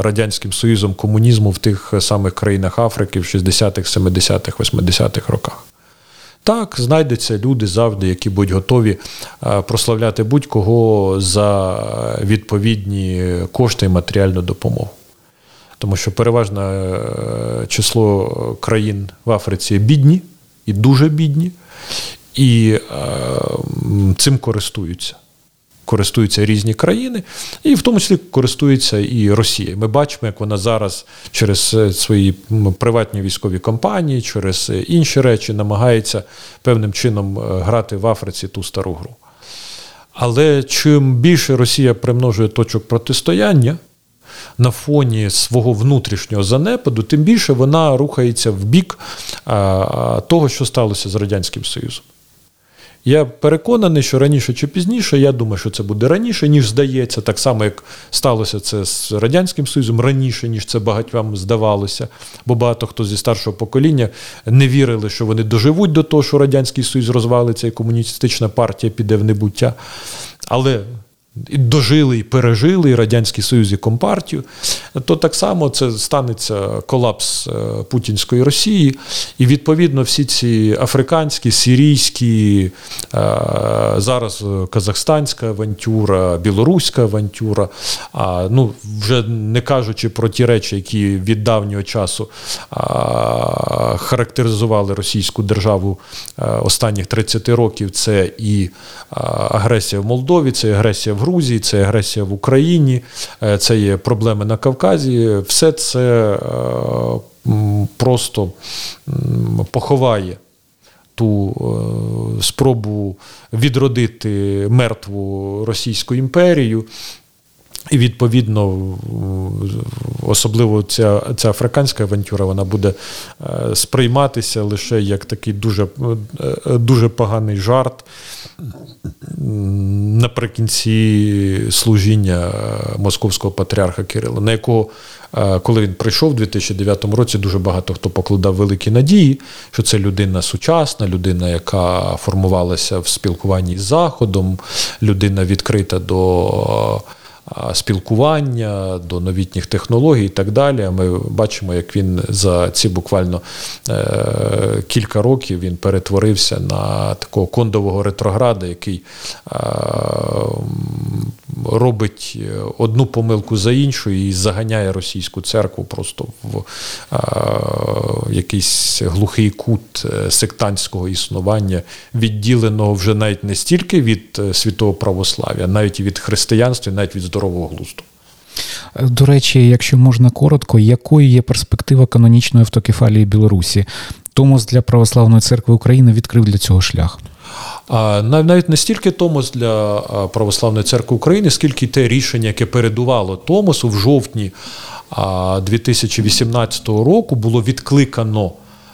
Радянським Союзом комунізму в тих самих країнах Африки в 60-х, 70-х, 80-х роках. Так, знайдеться люди завжди, які будуть готові е, прославляти будь-кого за відповідні кошти і матеріальну допомогу. Тому що переважне е, число країн в Африці бідні і дуже бідні, і е, цим користуються користуються різні країни, і в тому числі користується і Росія. Ми бачимо, як вона зараз через е, свої приватні військові компанії, через е, інші речі намагається певним чином е, грати в Африці ту стару гру. Але чим більше Росія примножує точок протистояння на фоні свого внутрішнього занепаду, тим більше вона рухається в бік того, що сталося з Радянським Союзом. Я переконаний, що раніше чи пізніше, я думаю, що це буде раніше, ніж здається, так само, як сталося це з Радянським Союзом раніше, ніж це багатьом здавалося. Бо багато хто зі старшого покоління не вірили, що вони доживуть до того, що Радянський Союз розвалиться і комуністична партія піде в небуття. Але і дожили і пережили і Радянський Союз і Компартію, то так само це станеться колапс е, Путінської Росії. І відповідно всі ці африканські, сирійські, е, зараз казахстанська авантюра, білоруська авантюра, ну вже не кажучи про ті речі, які від давнього часу характеризували російську державу е, останніх 30 років, це і агресія в Молдові, це і агресія в Грузії, це агресія в Україні, е, це є проблеми на Кавказі. Все це е, просто поховає. Ту е, спробу відродити мертву Російську імперію, і відповідно, особливо ця ця африканська авантюра, вона буде е, сприйматися лише як такий дуже, е, дуже поганий жарт наприкінці служіння московського патріарха Кирила, на якого, е, коли він прийшов у 2009 році, дуже багато хто покладав великі надії, що це людина сучасна, людина, яка формувалася в спілкуванні з Заходом, людина відкрита до спілкування, до новітніх технологій і так далі. Ми бачимо, як він за ці буквально е, кілька років він перетворився на такого кондового ретрограда, який робить одну помилку за іншою і заганяє російську церкву просто в якийсь глухий кут е, сектантського існування, відділеного вже навіть не стільки від святого православ'я, навіть від християнства, навіть від здорового глузду. До речі, якщо можна коротко, якою є перспектива канонічної автокефалії Білорусі? Томос для Православної церкви України відкрив для цього шлях. Навіть не стільки Томос для Православної церкви України, скільки те рішення, яке передувало Томосу в жовтні 2018 року, було відкликано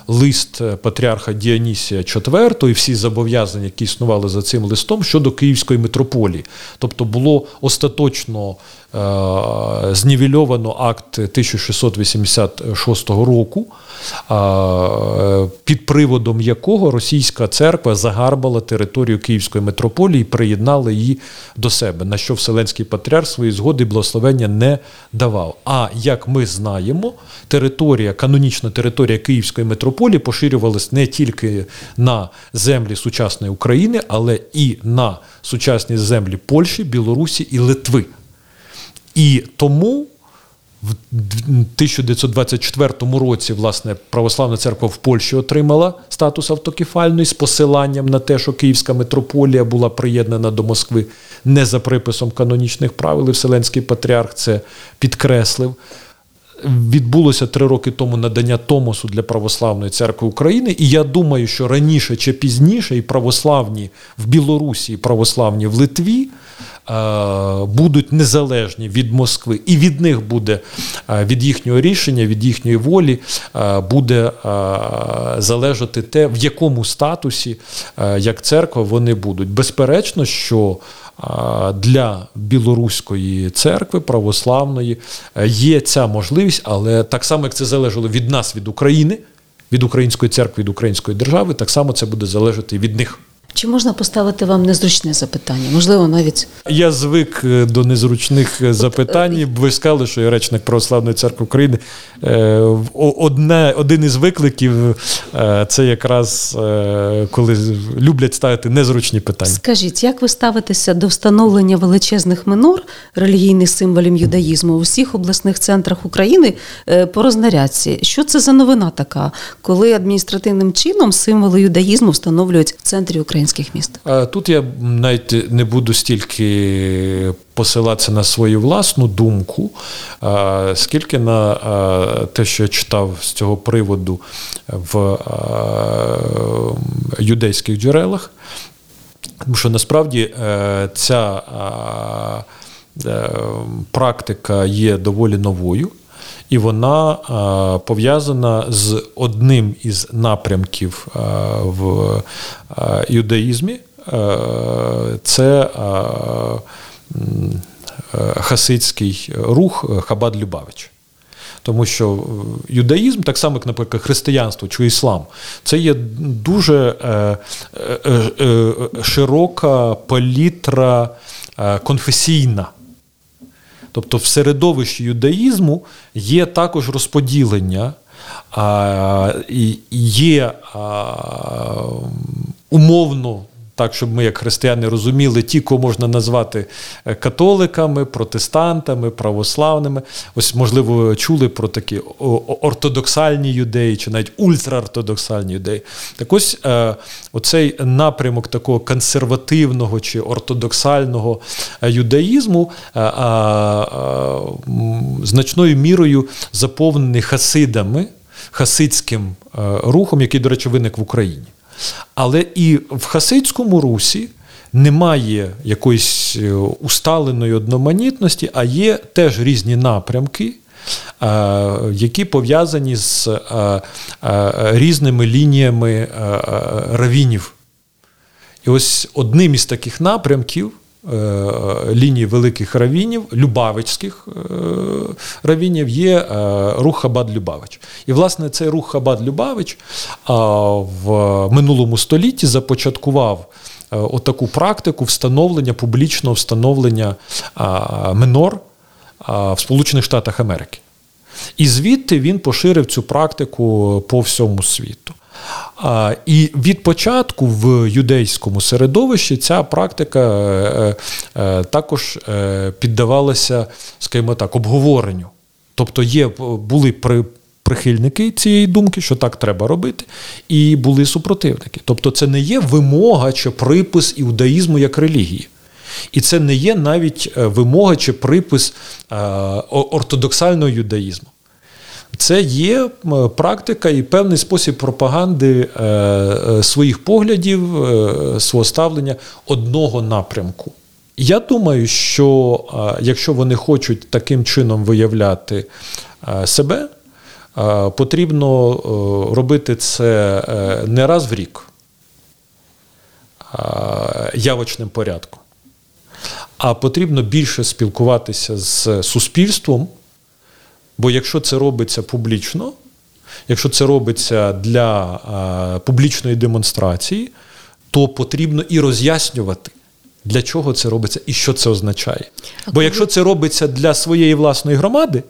лист е, патріарха Діонісія IV і всі зобов'язання, які існували за цим листом щодо Київської митрополії. Тобто було остаточно Е, знівельовано акт 1686 року, е, під приводом якого російська церква загарбала територію Київської митрополії і приєднала її до себе, на що Вселенський патріарх свої згоди і благословення не давав. А як ми знаємо, територія, канонічна територія Київської митрополії поширювалась не тільки на землі сучасної України, але і на сучасні землі Польщі, Білорусі і Литви. І тому в 1924 році власне православна церква в Польщі отримала статус автокефальної з посиланням на те, що Київська митрополія була приєднана до Москви не за приписом канонічних правил. і Вселенський патріарх це підкреслив. Відбулося три роки тому надання Томосу для православної церкви України, і я думаю, що раніше чи пізніше і православні в Білорусі, і православні в Литві будуть незалежні від Москви, і від них буде е, від їхнього рішення, від їхньої волі е, буде е, залежати те, в якому статусі е, як церква вони будуть. Безперечно, що для білоруської церкви православної е, є ця можливість, але так само як це залежало від нас, від України, від української церкви, від української держави, так само це буде залежати від них. Чи можна поставити вам незручне запитання? Можливо, навіть Я звик е, до незручних е, запитань. Ви сказали, що я речник Православної церкви України. Е, Одне, один із викликів е, це якраз е, коли люблять ставити незручні питання. скажіть, як ви ставитеся до встановлення величезних минор релігійних символів юдаїзму у всіх обласних центрах України е, по рознарядці? Що це за новина така, коли адміністративним чином символи юдаїзму встановлюють в центрі українських міст? Тут я навіть не буду стільки посилатися на свою власну думку, скільки на те, що я читав з цього приводу в юдейських джерелах. Тому що насправді е, ця е, практика є доволі новою, і вона а, пов'язана з одним із напрямків а, в а, юдаїзмі. Е, Це е, хасидський рух Хабад Любавич. Тому що е, юдаїзм, так само, як, наприклад, християнство чи іслам, це є дуже е, е, е, е, широка палітра е, конфесійна. Тобто в середовищі юдаїзму є також розподілення, є умовно. Так, щоб ми, як християни, розуміли, ті, кого можна назвати е, католиками, протестантами, православними. Ось, можливо, чули про такі ортодоксальні юдеї, чи навіть ультраортодоксальні юдеї. Так ось е, оцей напрямок такого консервативного чи ортодоксального е, юдаїзму значною мірою заповнений хасидами, хасидським рухом, який, до речі, виник в Україні. Але і в хасидському русі немає якоїсь е, усталеної одноманітності, а є теж різні напрямки, е, які пов'язані з е, різними лініями равінів. І ось одним із таких напрямків лінії великих равінів, любавицьких е, равінів, є е, рух Хабад-Любавич. І, власне, цей рух Хабад-Любавич в минулому столітті започаткував е, отаку практику встановлення, публічного встановлення минор в Сполучених Штатах Америки. І звідти він поширив цю практику по всьому світу. І від початку в юдейському середовищі ця практика е, е, також е, піддавалася, скажімо так, обговоренню. Тобто є, були при, прихильники цієї думки, що так треба робити, і були супротивники. Тобто, це не є вимога чи припис іудаїзму як релігії. І це не є навіть вимога чи припис ортодоксального юдаїзму. Це є практика і певний спосіб пропаганди е, е, своїх поглядів, е, свого ставлення одного напрямку. Я думаю, що якщо вони хочуть таким чином виявляти себе, потрібно робити це не раз в рік, явочним порядком, а потрібно більше спілкуватися з суспільством. Бо якщо це робиться публічно, якщо це робиться для а, публічної демонстрації, то потрібно і роз'яснювати, для чого це робиться і що це означає. Бо якщо це робиться для своєї власної громади,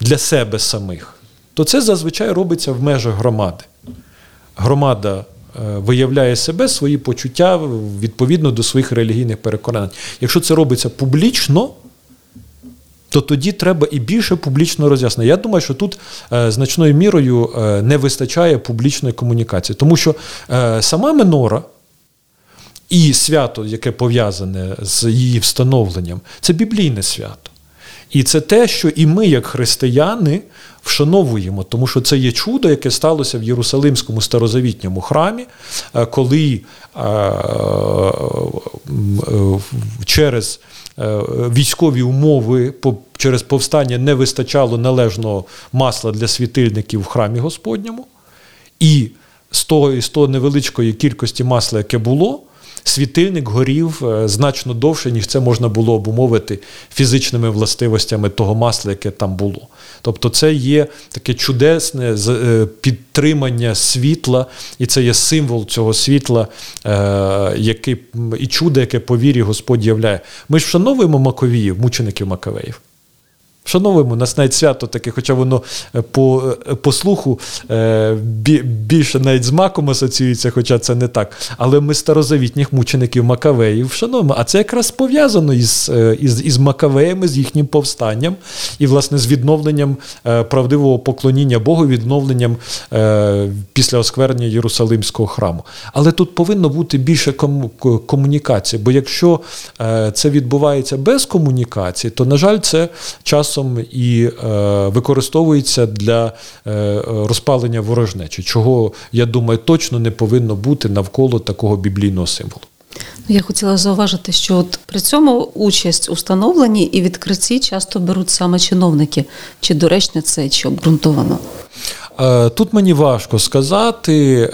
для себе самих, то це зазвичай робиться в межах громади. Громада е, виявляє себе, свої почуття відповідно до своїх релігійних переконань. Якщо це робиться публічно, то тоді треба і більше публічного роз'яснення. Я думаю, що тут е, значною мірою е, не вистачає публічної комунікації, тому що е, сама Менора. І свято, яке пов'язане з її встановленням, це біблійне свято. І це те, що і ми, як християни, вшановуємо, тому що це є чудо, яке сталося в Єрусалимському старозавітньому храмі, е, коли е, е, через військові умови через повстання не вистачало належного масла для світильників в храмі Господньому. І з того, з того невеличкої кількості масла, яке було, світильник горів е, значно довше, ніж це можна було обумовити фізичними властивостями того масла, яке там було. Тобто, це є таке чудесне е, підтримання світла, і це є символ цього світла, е, який, і чудо, яке по вірі Господь являє. Ми ж вшановуємо Маковіїв, мучеників Макавеїв. Вшановуємо, нас навіть свято таке, хоча воно е, по, е, по слуху е, більше навіть з маком асоціюється, хоча це не так. Але ми старозавітніх мучеників Макавеїв вшановуємо. А це якраз пов'язано із, із, із Макавеями, з їхнім повстанням і, власне, з відновленням правдивого поклоніння Богу, відновленням після осквернення Єрусалимського храму. Але тут повинно бути більше кому- комунікації, бо якщо це відбувається без комунікації, то, на жаль, це часом і е, використовується для е, розпалення ворожнечі, чого, я думаю, точно не повинно бути навколо такого біблійного символу. Ну, Я хотіла зауважити, що от при цьому участь у встановленні і відкритті часто беруть саме чиновники. Чи доречно це, чи обґрунтовано? Е, Тут мені важко сказати,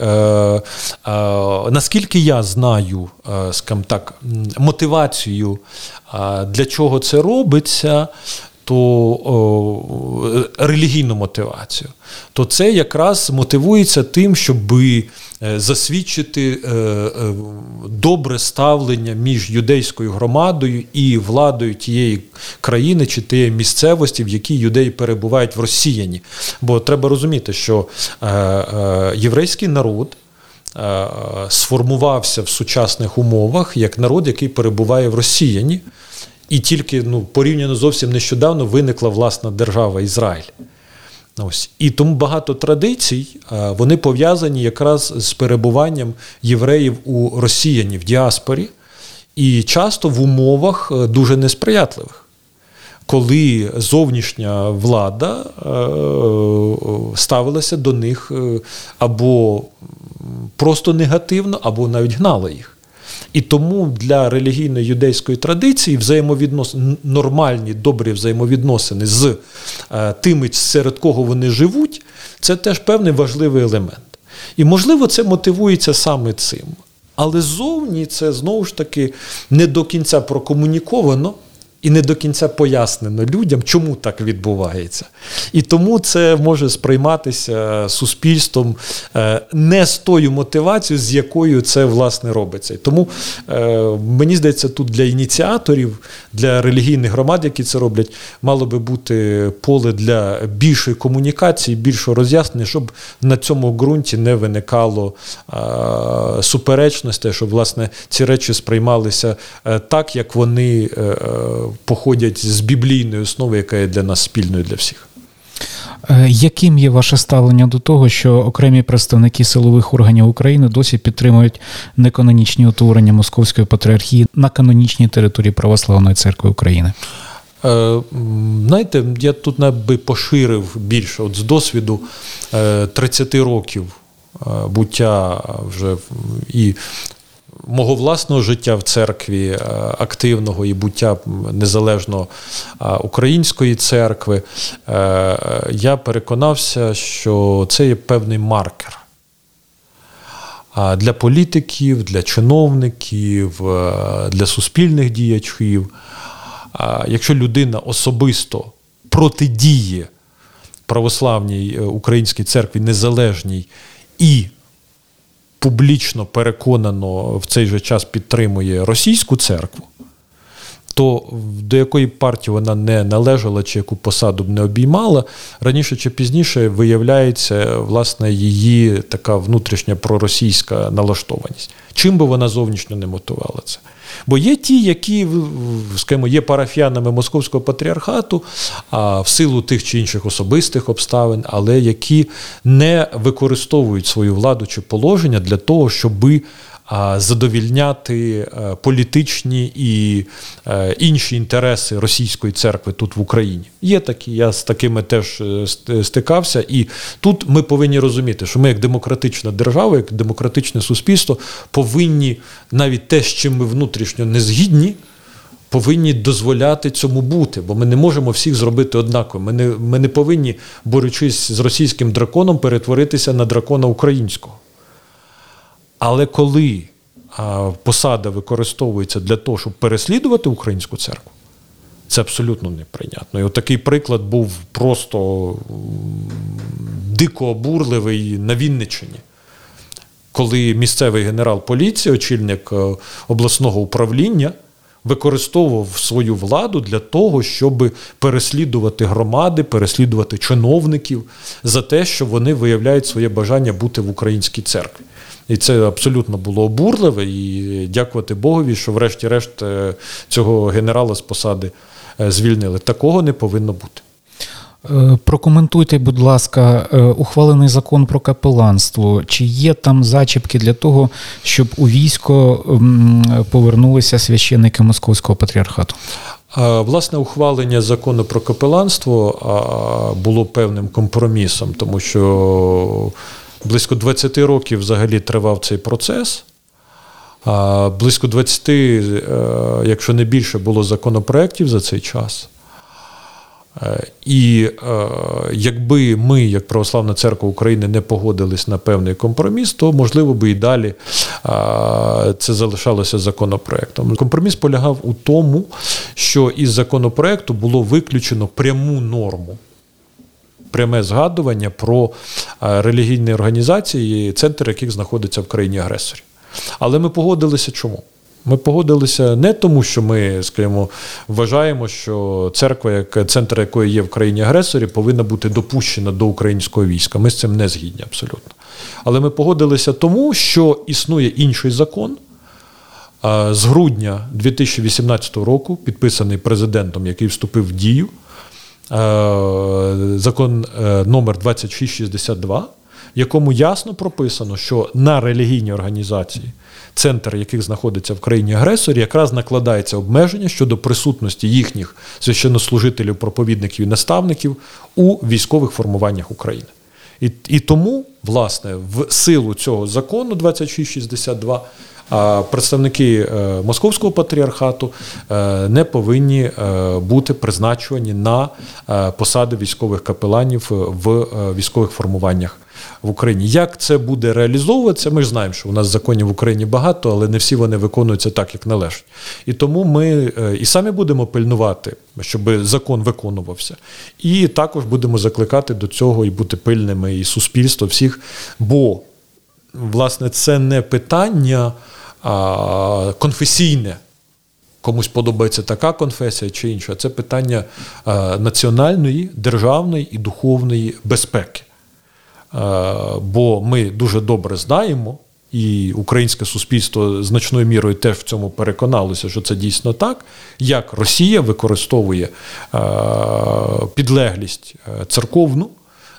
наскільки я знаю, скажімо так, мотивацію, для чого це робиться. То о, релігійну мотивацію, то це якраз мотивується тим, щоб засвідчити е, е, добре ставлення між юдейською громадою і владою тієї країни чи тієї місцевості, в якій юдеї перебувають в розсіяні. Бо треба розуміти, що е, е, єврейський народ. е, Сформувався в сучасних умовах як народ, який перебуває в розсіяні, і тільки ну, порівняно зовсім нещодавно виникла власна держава Ізраїль. Ось. І тому багато традицій е, вони пов'язані якраз з перебуванням євреїв у розсіяні в діаспорі, і часто в умовах е, дуже несприятливих. Коли зовнішня влада е, ставилася до них або просто негативно, або навіть гнала їх. І тому для релігійної юдейської традиції взаємовідносини, нормальні, добрі взаємовідносини з е, тими, серед кого вони живуть, це теж певний важливий елемент. І, можливо, це мотивується саме цим. Але зовні це знову ж таки не до кінця прокомуніковано. І не до кінця пояснено людям, чому так відбувається. І тому це може сприйматися суспільством е, не з тою мотивацією, з якою це власне робиться. І тому е, мені здається, тут для ініціаторів, для релігійних громад, які це роблять, мало би бути поле для більшої комунікації, більшого роз'яснення, щоб на цьому ґрунті не виникало е, суперечностей, щоб власне ці речі сприймалися е, так, як вони е, походять з біблійної основи, яка є для нас спільною для всіх. Е, Яким є ваше ставлення до того, що окремі представники силових органів України досі підтримують неканонічні утворення Московської патріархії на канонічній території Православної церкви України? Е, Знаєте, я тут би поширив більше от з досвіду е, 30 років е, буття вже і мого власного життя в церкві е, активного і буття незалежно е, української церкви, е, я переконався, що це є певний маркер. Для політиків, для чиновників, для суспільних діячів. Якщо людина особисто протидіє православній українській церкві незалежній і публічно переконано в цей же час підтримує російську церкву, то до якої партії вона не належала чи яку посаду б не обіймала, раніше чи пізніше виявляється власне її така внутрішня проросійська налаштованість. Чим би вона зовнішньо не мотивувала це? Бо є ті, які скажімо, є парафіянами московського патріархату а в силу тих чи інших особистих обставин, але які не використовують свою владу чи положення для того, щоби задовільняти е, політичні і е, інші інтереси російської церкви тут в Україні. Є такі, я з такими теж е, стикався. І тут ми повинні розуміти, що ми, як демократична держава, як демократичне суспільство, повинні навіть те, з чим ми внутрішньо не згідні. Повинні дозволяти цьому бути, бо ми не можемо всіх зробити однаково. Ми не ми не повинні, борючись з російським драконом, перетворитися на дракона українського. Але коли посада використовується для того, щоб переслідувати українську церкву, це абсолютно неприйнятно. І от такий приклад був просто дико обурливий на Вінниччині. Коли місцевий генерал поліції, очільник е, обласного управління, використовував свою владу для того, щоб переслідувати громади, переслідувати чиновників за те, що вони виявляють своє бажання бути в українській церкві. І це абсолютно було обурливе. І дякувати Богові, що, врешті-решт, е, цього генерала з посади е, звільнили. Такого не повинно бути. Е, прокоментуйте, будь ласка, ухвалений закон про капеланство. Чи є там зачіпки для того, щоб у військо повернулися священники Московського патріархату? Власне, ухвалення закону про капеланство було певним компромісом, тому що Близько 20 років взагалі тривав цей процес. Близько 20, е, якщо не більше, було законопроєктів за цей час. Е, і е, якби ми, як Православна церква України, не погодились на певний компроміс, то можливо би і далі це залишалося законопроектом. Компроміс полягав у тому, що із законопроекту було виключено пряму норму пряме згадування про е, релігійні організації, центр яких знаходиться в країні агресорі. Але ми погодилися чому? Ми погодилися не тому, що ми, скажімо, вважаємо, що церква, як центр якої є в країні агресорі, повинна бути допущена до українського війська. Ми з цим не згідні абсолютно. Але ми погодилися тому, що існує інший закон. Е, з грудня 2018 року, підписаний президентом, який вступив в дію, закон е, номер 2662, в якому ясно прописано, що на релігійні організації, центр яких знаходиться в країні агресорі, якраз накладається обмеження щодо присутності їхніх священнослужителів, проповідників і наставників у військових формуваннях України. І, І тому, власне, в силу цього закону 2662 представники е, московського патріархату е, не повинні е, бути призначені на посади військових капеланів в військових формуваннях. В Україні як це буде реалізовуватися? Ми ж знаємо, що у нас законів в Україні багато, але не всі вони виконуються так, як належить. І тому ми і самі будемо пильнувати, щоб закон виконувався, і також будемо закликати до цього і бути пильними, і суспільство всіх. Бо, власне, це не питання конфесійне. Комусь подобається така конфесія чи інша. Це питання національної, державної і духовної безпеки. Бо ми дуже добре знаємо, і українське суспільство значною мірою теж в цьому переконалося, що це дійсно так, як Росія використовує підлеглість церковну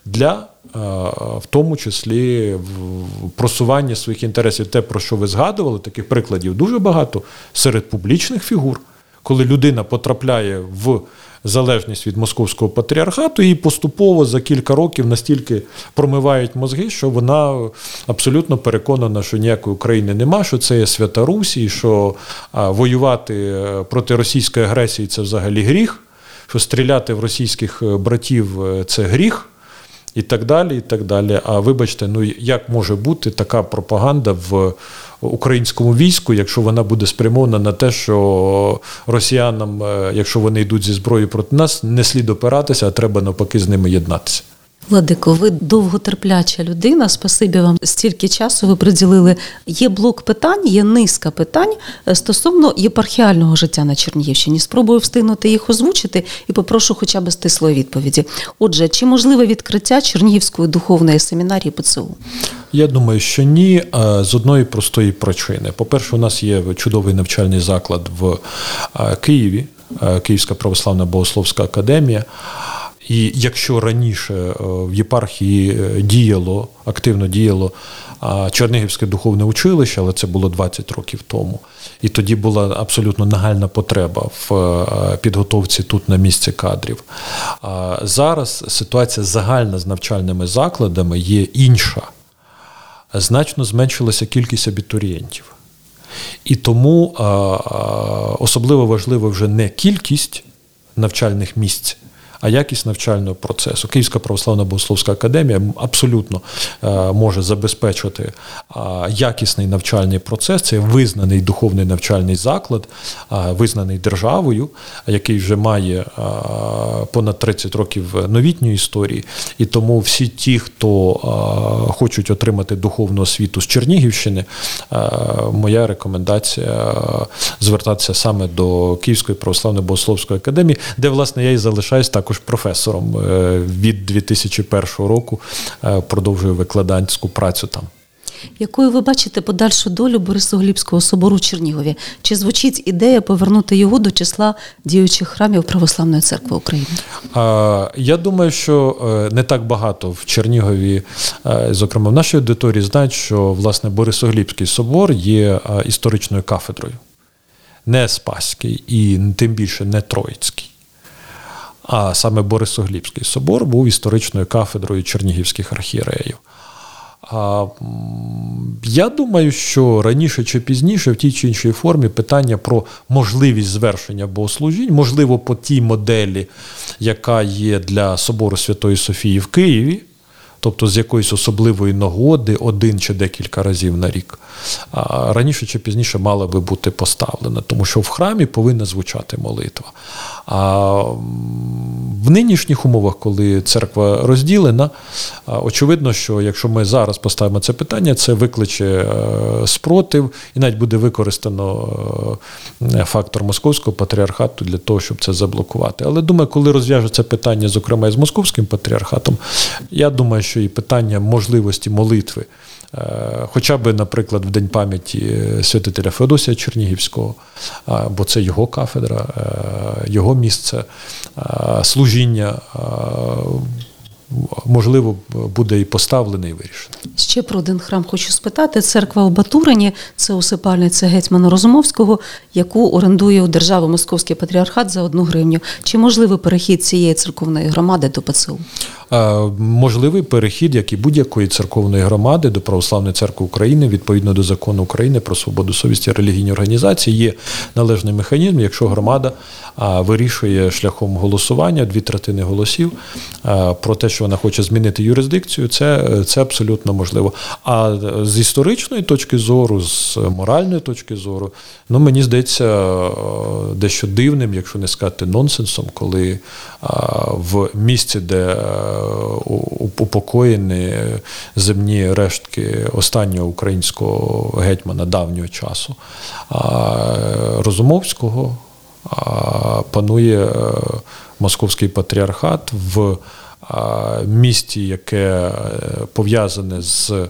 для в тому числі в просуванні своїх інтересів, те, про що ви згадували, таких прикладів дуже багато серед публічних фігур, коли людина потрапляє в залежність від московського патріархату, і поступово за кілька років настільки промивають мозги, що вона абсолютно переконана, що ніякої України нема, що це є свята Русі, що воювати е, проти російської агресії це взагалі гріх, що стріляти в російських е, братів е, це гріх і так далі. і так далі. А вибачте, ну як може бути така пропаганда в українському війську, якщо вона буде спрямована на те, що росіянам, е, якщо вони йдуть зі зброєю проти нас, не слід опиратися, а треба навпаки з ними єднатися. Владико, ви довготерпляча людина. Спасибі вам стільки часу ви приділили. Є блок питань, є низка питань е, стосовно єпархіального життя на Чернігівщині. Спробую встигнути їх озвучити і попрошу хоча б стислої відповіді. Отже, чи можливе відкриття Чернігівської духовної семінарії ПЦУ? Я думаю, що ні, е, з одної простої причини. По-перше, у нас є чудовий навчальний заклад в е, Києві, Київська православна богословська академія. І якщо раніше е, в єпархії е, діяло, активно діяло Чернігівське духовне училище, але це було 20 років тому. І тоді була абсолютно нагальна потреба в е, підготовці тут на місці кадрів. Зараз ситуація загальна з навчальними закладами є інша. Значно зменшилася кількість абітурієнтів. І тому особливо важлива вже не кількість навчальних місць, а якість навчального процесу. Київська православна богословська академія абсолютно е, може забезпечити е, якісний навчальний процес. Це визнаний духовний навчальний заклад, е, визнаний державою, який вже має понад 30 років новітньої історії. І тому всі ті, хто хочуть отримати духовну освіту з Чернігівщини, моя рекомендація звертатися саме до Київської православної богословської академії, де власне я і залишаюсь також професором е, від 2001 року. е, Продовжую викладацьку працю там. Якою ви бачите подальшу долю Борисоглібського собору у Чернігові? Чи звучить ідея повернути його до числа діючих храмів Православної церкви України? Я думаю, що е, не так багато в Чернігові, зокрема в нашій аудиторії, знають, що власне Борисоглібський собор є історичною кафедрою, не Спаський і тим більше не Троїцький. А саме Борисоглібський собор був історичною кафедрою чернігівських архієреїв. Я думаю, що раніше чи пізніше в тій чи іншій формі питання про можливість звершення богослужінь, можливо, по тій моделі, яка є для собору Святої Софії в Києві, тобто з якоїсь особливої нагоди один чи декілька разів на рік, раніше чи пізніше мала би бути поставлена, тому що в храмі повинна звучати молитва. А в нинішніх умовах, коли церква розділена, очевидно, що якщо ми зараз поставимо це питання, це викличе е, спротив і навіть буде використано е, фактор московського патріархату для того, щоб це заблокувати. Але думаю, коли розв'яжеться питання, зокрема з московським патріархатом, я думаю, що і питання можливості молитви. Е, Хоча б, наприклад, в День пам'яті е, святителя Феодосія Чернігівського, бо це його кафедра, е, його місце служіння, можливо, буде і поставлене, і вирішене. Ще про один храм хочу спитати. Церква у Батурині, це усипальниця гетьмана Розумовського, яку орендує у державу Московський патріархат за одну гривню. Чи можливий перехід цієї церковної громади до ПЦУ? Е, Можливий перехід, як і будь-якої церковної громади до Православної церкви України відповідно до закону України про свободу совісті релігійні організації, є належний механізм, якщо громада вирішує шляхом голосування дві третини голосів про те, що вона хоче змінити юрисдикцію, це, це абсолютно можливо. А з історичної точки зору, з моральної точки зору, ну мені здається е, дещо дивним, якщо не сказати нонсенсом, коли в місці, де е, упокоєні земні рештки останнього українського гетьмана давнього часу, а, Розумовського, панує е, московський патріархат в місті, яке е, пов'язане з е,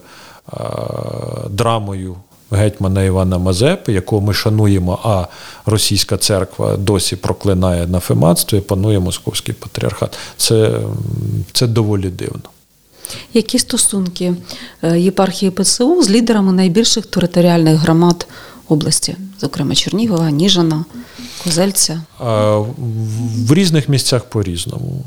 драмою гетьмана Івана Мазепи, якого ми шануємо, а російська церква досі проклинає нафематство і панує московський патріархат. Це, це доволі дивно. Які стосунки е, єпархії ПЦУ з лідерами найбільших територіальних громад області, зокрема Чернігова, Ніжина, Козельця? В- В різних місцях по-різному.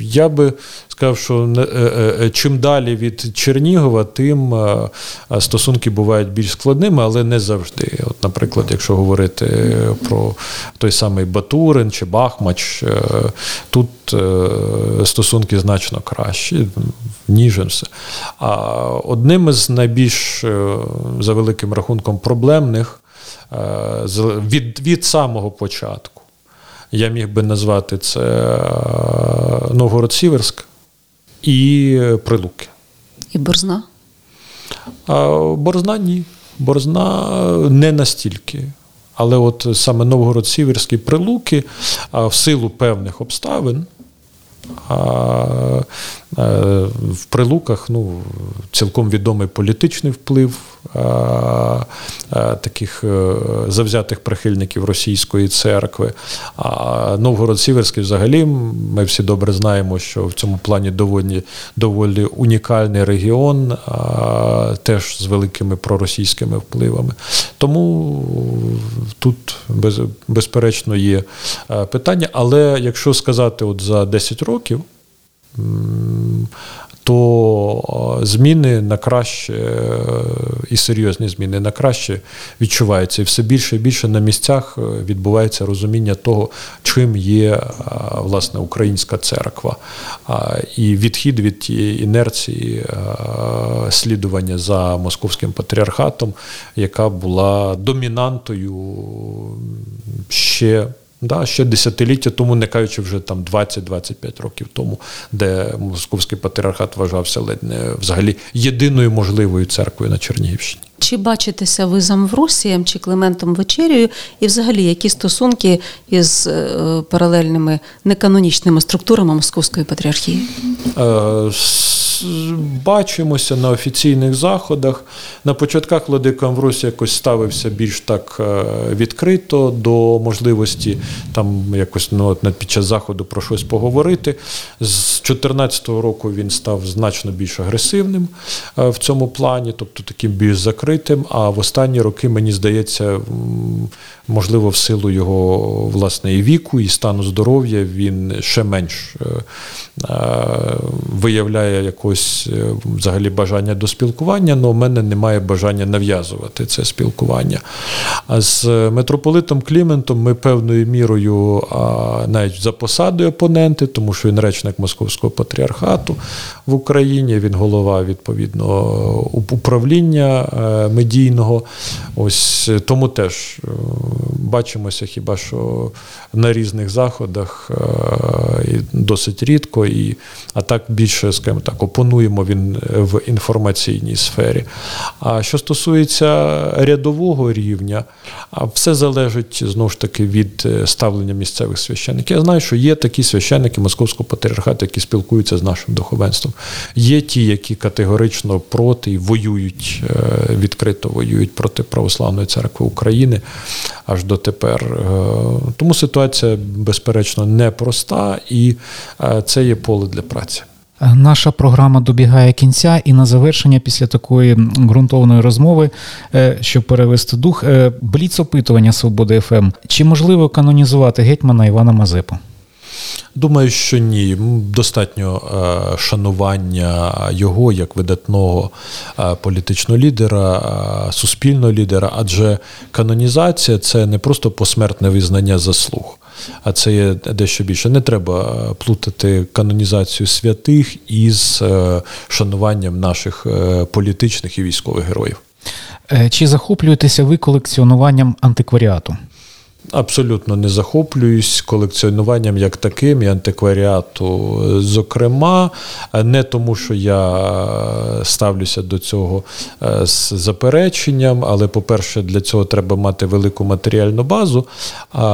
Я би сказав, що не- е, е, чим далі від Чернігова, тим е, е, стосунки бувають більш складними, але не завжди. От, наприклад, якщо говорити про той самий Батурин чи Бахмач, е, тут е, стосунки значно кращі, ніж все. А одним із найбільш е, за великим рахунком проблемних е, від, від самого початку. Я міг би назвати це е, Новгород-Сіверськ, і Прилуки. І Борзна? А Борзна ні. Борзна не настільки. Але от саме Новгород-Сіверські Прилуки в силу певних обставин. Е, в Прилуках ну, цілком відомий політичний вплив а, а, таких е, завзятих прихильників російської церкви. А Новгород Сіверський взагалі ми всі добре знаємо, що в цьому плані доволі, доволі унікальний регіон, теж з великими проросійськими впливами. Тому тут без, безперечно є е, питання. Але якщо сказати от за 10 років, то е, зміни на краще е, і серйозні зміни на краще відчуваються. І все більше і більше на місцях е, відбувається розуміння того, чим є власне українська церква. І відхід від тієї інерції слідування за московським патріархатом, яка була домінантою ще. Да, ще десятиліття тому, не кажучи вже там 20-25 років тому, де московський патріархат вважався ледь не взагалі єдиною можливою церквою на Чернігівщині. Чи бачитеся ви з Амвросієм чи Климентом Вечерією, і взагалі які стосунки із е, паралельними неканонічними структурами Московської патріархії? Е, Бачимося на офіційних заходах. На початках Владика Амвросій якось ставився більш так е, відкрито до можливості там якось ну, от, під час заходу про щось поговорити. З 2014 року він став значно більш агресивним е, в цьому плані, тобто таким більш закритим. А в останні роки, мені здається, можливо, в силу його власне і віку, і стану здоров'я, він ще менш е, е, виявляє якось е, взагалі бажання до спілкування, але в мене немає бажання нав'язувати це спілкування. А з митрополитом Кліментом ми певною мірою навіть за посадою опоненти, тому що він речник Московського патріархату в Україні, він голова відповідно управління медійного. Ось тому теж бачимося хіба що на різних заходах е, і досить рідко, і, а так більше, скажімо так, опонуємо він в інформаційній сфері. А що стосується рядового рівня, все залежить знову ж таки від е, ставлення місцевих священників. Я знаю, що є такі священники Московського патріархату, які спілкуються з нашим духовенством. Є ті, які категорично проти і воюють, е, відкрито воюють проти Православної церкви України аж дотепер. Е, Тому ситуація, безперечно, непроста, і е, це є поле для праці. Наша програма добігає кінця, і на завершення після такої ґрунтовної розмови, е, щоб перевести дух, бліц опитування Свободи ФМ. Чи можливо канонізувати гетьмана Івана Мазепу? Думаю, що ні. Достатньо е, шанування його як видатного е, політичного лідера, е, суспільного лідера, адже канонізація це не просто посмертне визнання заслуг, а це є дещо більше. Не треба плутати канонізацію святих із шануванням наших політичних і військових героїв. Чи захоплюєтеся ви колекціонуванням антикваріату? Абсолютно не захоплююсь колекціонуванням як таким і антикваріату. Зокрема, не тому, що я ставлюся до цього е, з запереченням, але, по-перше, для цього треба мати велику матеріальну базу. А,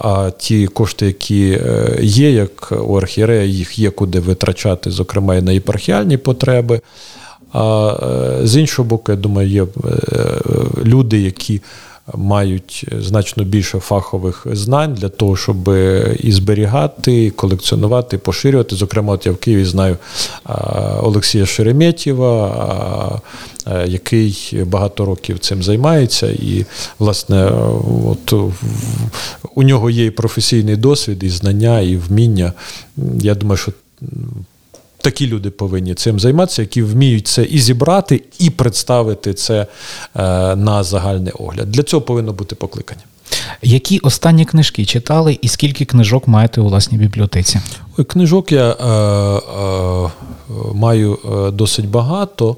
а ті кошти, які е, є, як у архієрея, їх є куди витрачати, зокрема і на єпархіальні потреби. А е, з іншого боку, я думаю, є люди, які мають значно більше фахових знань для того, щоб і зберігати, і колекціонувати, і поширювати. Зокрема, от я в Києві знаю Олексія Шереметєва, який багато років цим займається, і, власне, от у нього є і професійний досвід, і знання, і вміння. Я думаю, що Такі люди повинні цим займатися, які вміють це і зібрати, і представити це е, на загальний огляд. Для цього повинно бути покликання. Які останні книжки читали і скільки книжок маєте у власній бібліотеці? Книжок я е, е, маю е, досить багато.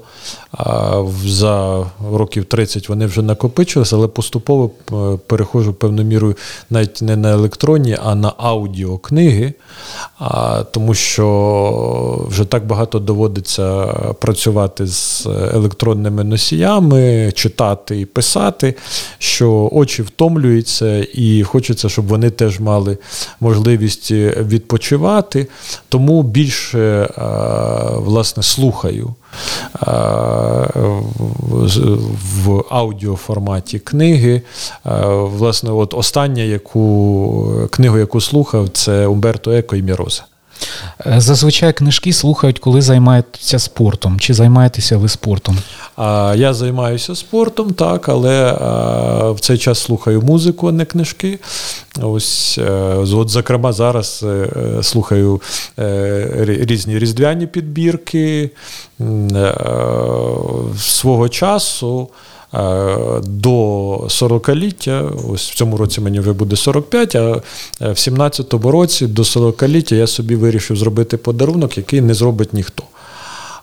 за років 30 вони вже накопичилися, але поступово е, переходжу певною мірою навіть не на електронні, а на аудіокниги, тому що вже так багато доводиться працювати з електронними носіями, читати і писати, що очі втомлюються, і хочеться, щоб вони теж мали можливість відпочивати. Тому більше е, власне слухаю е, в- аудіоформаті книги. Е, Власне, от остання яку книгу, яку слухав, це Умберто Еко і Міроза. Е, Зазвичай книжки слухають, коли займаються спортом. Чи займаєтеся ви спортом? Я займаюся спортом, так, але в цей час слухаю музику, а не книжки. Ось, е, от, зокрема, зараз е, е, слухаю е, різні різдвяні підбірки е, свого часу. Е, До 40-ліття, ось в цьому році мені вже буде 45, а е, в 17-му році до 40-ліття я собі вирішив зробити подарунок, який не зробить ніхто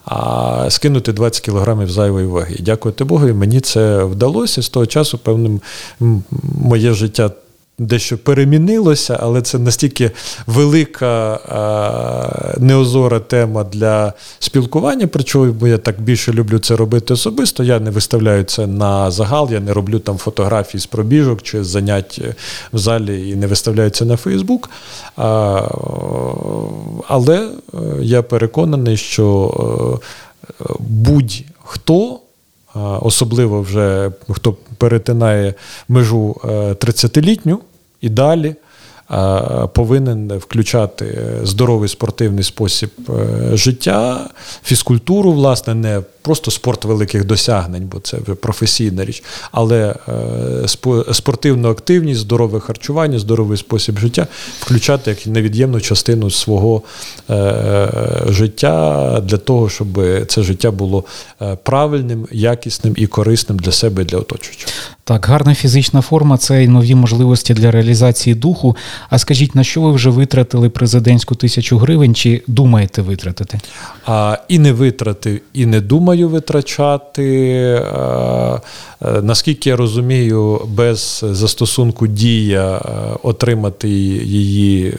а скинути 20 кілограмів зайвої ваги. Дякувати Богу, і мені це вдалося. З того часу, певним, моє життя дещо перемінилося, але це настільки велика а, неозора тема для спілкування, причому я так більше люблю це робити особисто. Я не виставляю це на загал, я не роблю там фотографії з пробіжок чи занять в залі і не виставляю це на Фейсбук. Але е, я переконаний, що е, будь-хто, особливо вже хто перетинає межу е, 30-літню і далі, е, повинен включати здоровий спортивний спосіб е, життя, фізкультуру, власне, не просто спорт великих досягнень, бо це вже професійна річ, але е, спортивну активність, здорове харчування, здоровий спосіб життя включати як невід'ємну частину свого життя для того, щоб це життя було правильним, якісним і корисним для себе і для оточуючих. Так, гарна фізична форма це і нові можливості для реалізації духу. А скажіть, на що ви вже витратили президентську тисячу гривень, чи думаєте витратити? А, і не витратив, і не думаю витрачати. А, е, наскільки я розумію, без застосунку дія е, отримати її е,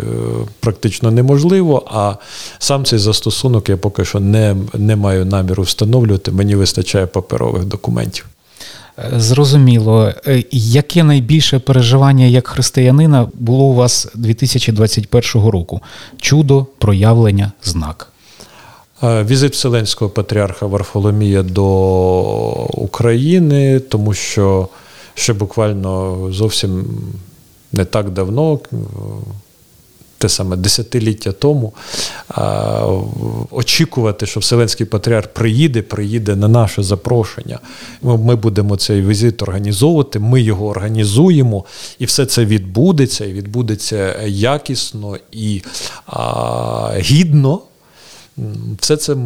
практично неможливо. А сам цей застосунок я поки що не, не маю наміру встановлювати. Мені вистачає паперових документів. Е, Зрозуміло, Е, яке найбільше переживання як християнина було у вас 2021 року? Чудо, проявлення, знак. Е, Візит Вселенського патріарха Варфоломія до України, тому що ще буквально зовсім не так давно, те саме десятиліття тому, а, очікувати, що Вселенський патріарх приїде, приїде на наше запрошення. Ми, ми будемо цей візит організовувати, ми його організуємо, і все це відбудеться, і відбудеться якісно і а, гідно. Все це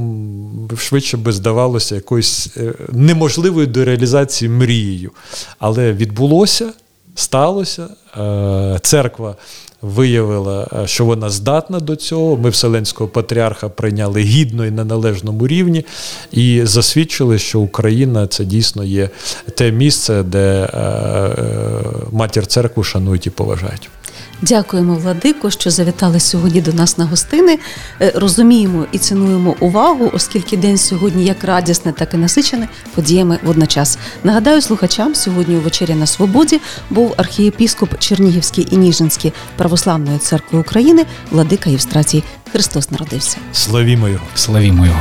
швидше би здавалося якоюсь е, неможливою до реалізації мрією. Але відбулося, сталося. Е, Церква виявила, е, що вона здатна до цього. Ми Вселенського патріарха прийняли гідно і на належному рівні, і засвідчили, що Україна це дійсно є те місце, де е, е, матір церкву шанують і поважають. Дякуємо, Владико, що завітали сьогодні до нас на гостини. Е, Розуміємо і цінуємо увагу, оскільки день сьогодні як радісний, так і насичений подіями водночас. Нагадаю слухачам, сьогодні у вечері на свободі був архієпіскоп Чернігівський і Ніжинський православної церкви України Владика Євстратій. Христос народився. Славімо його! Славімо його.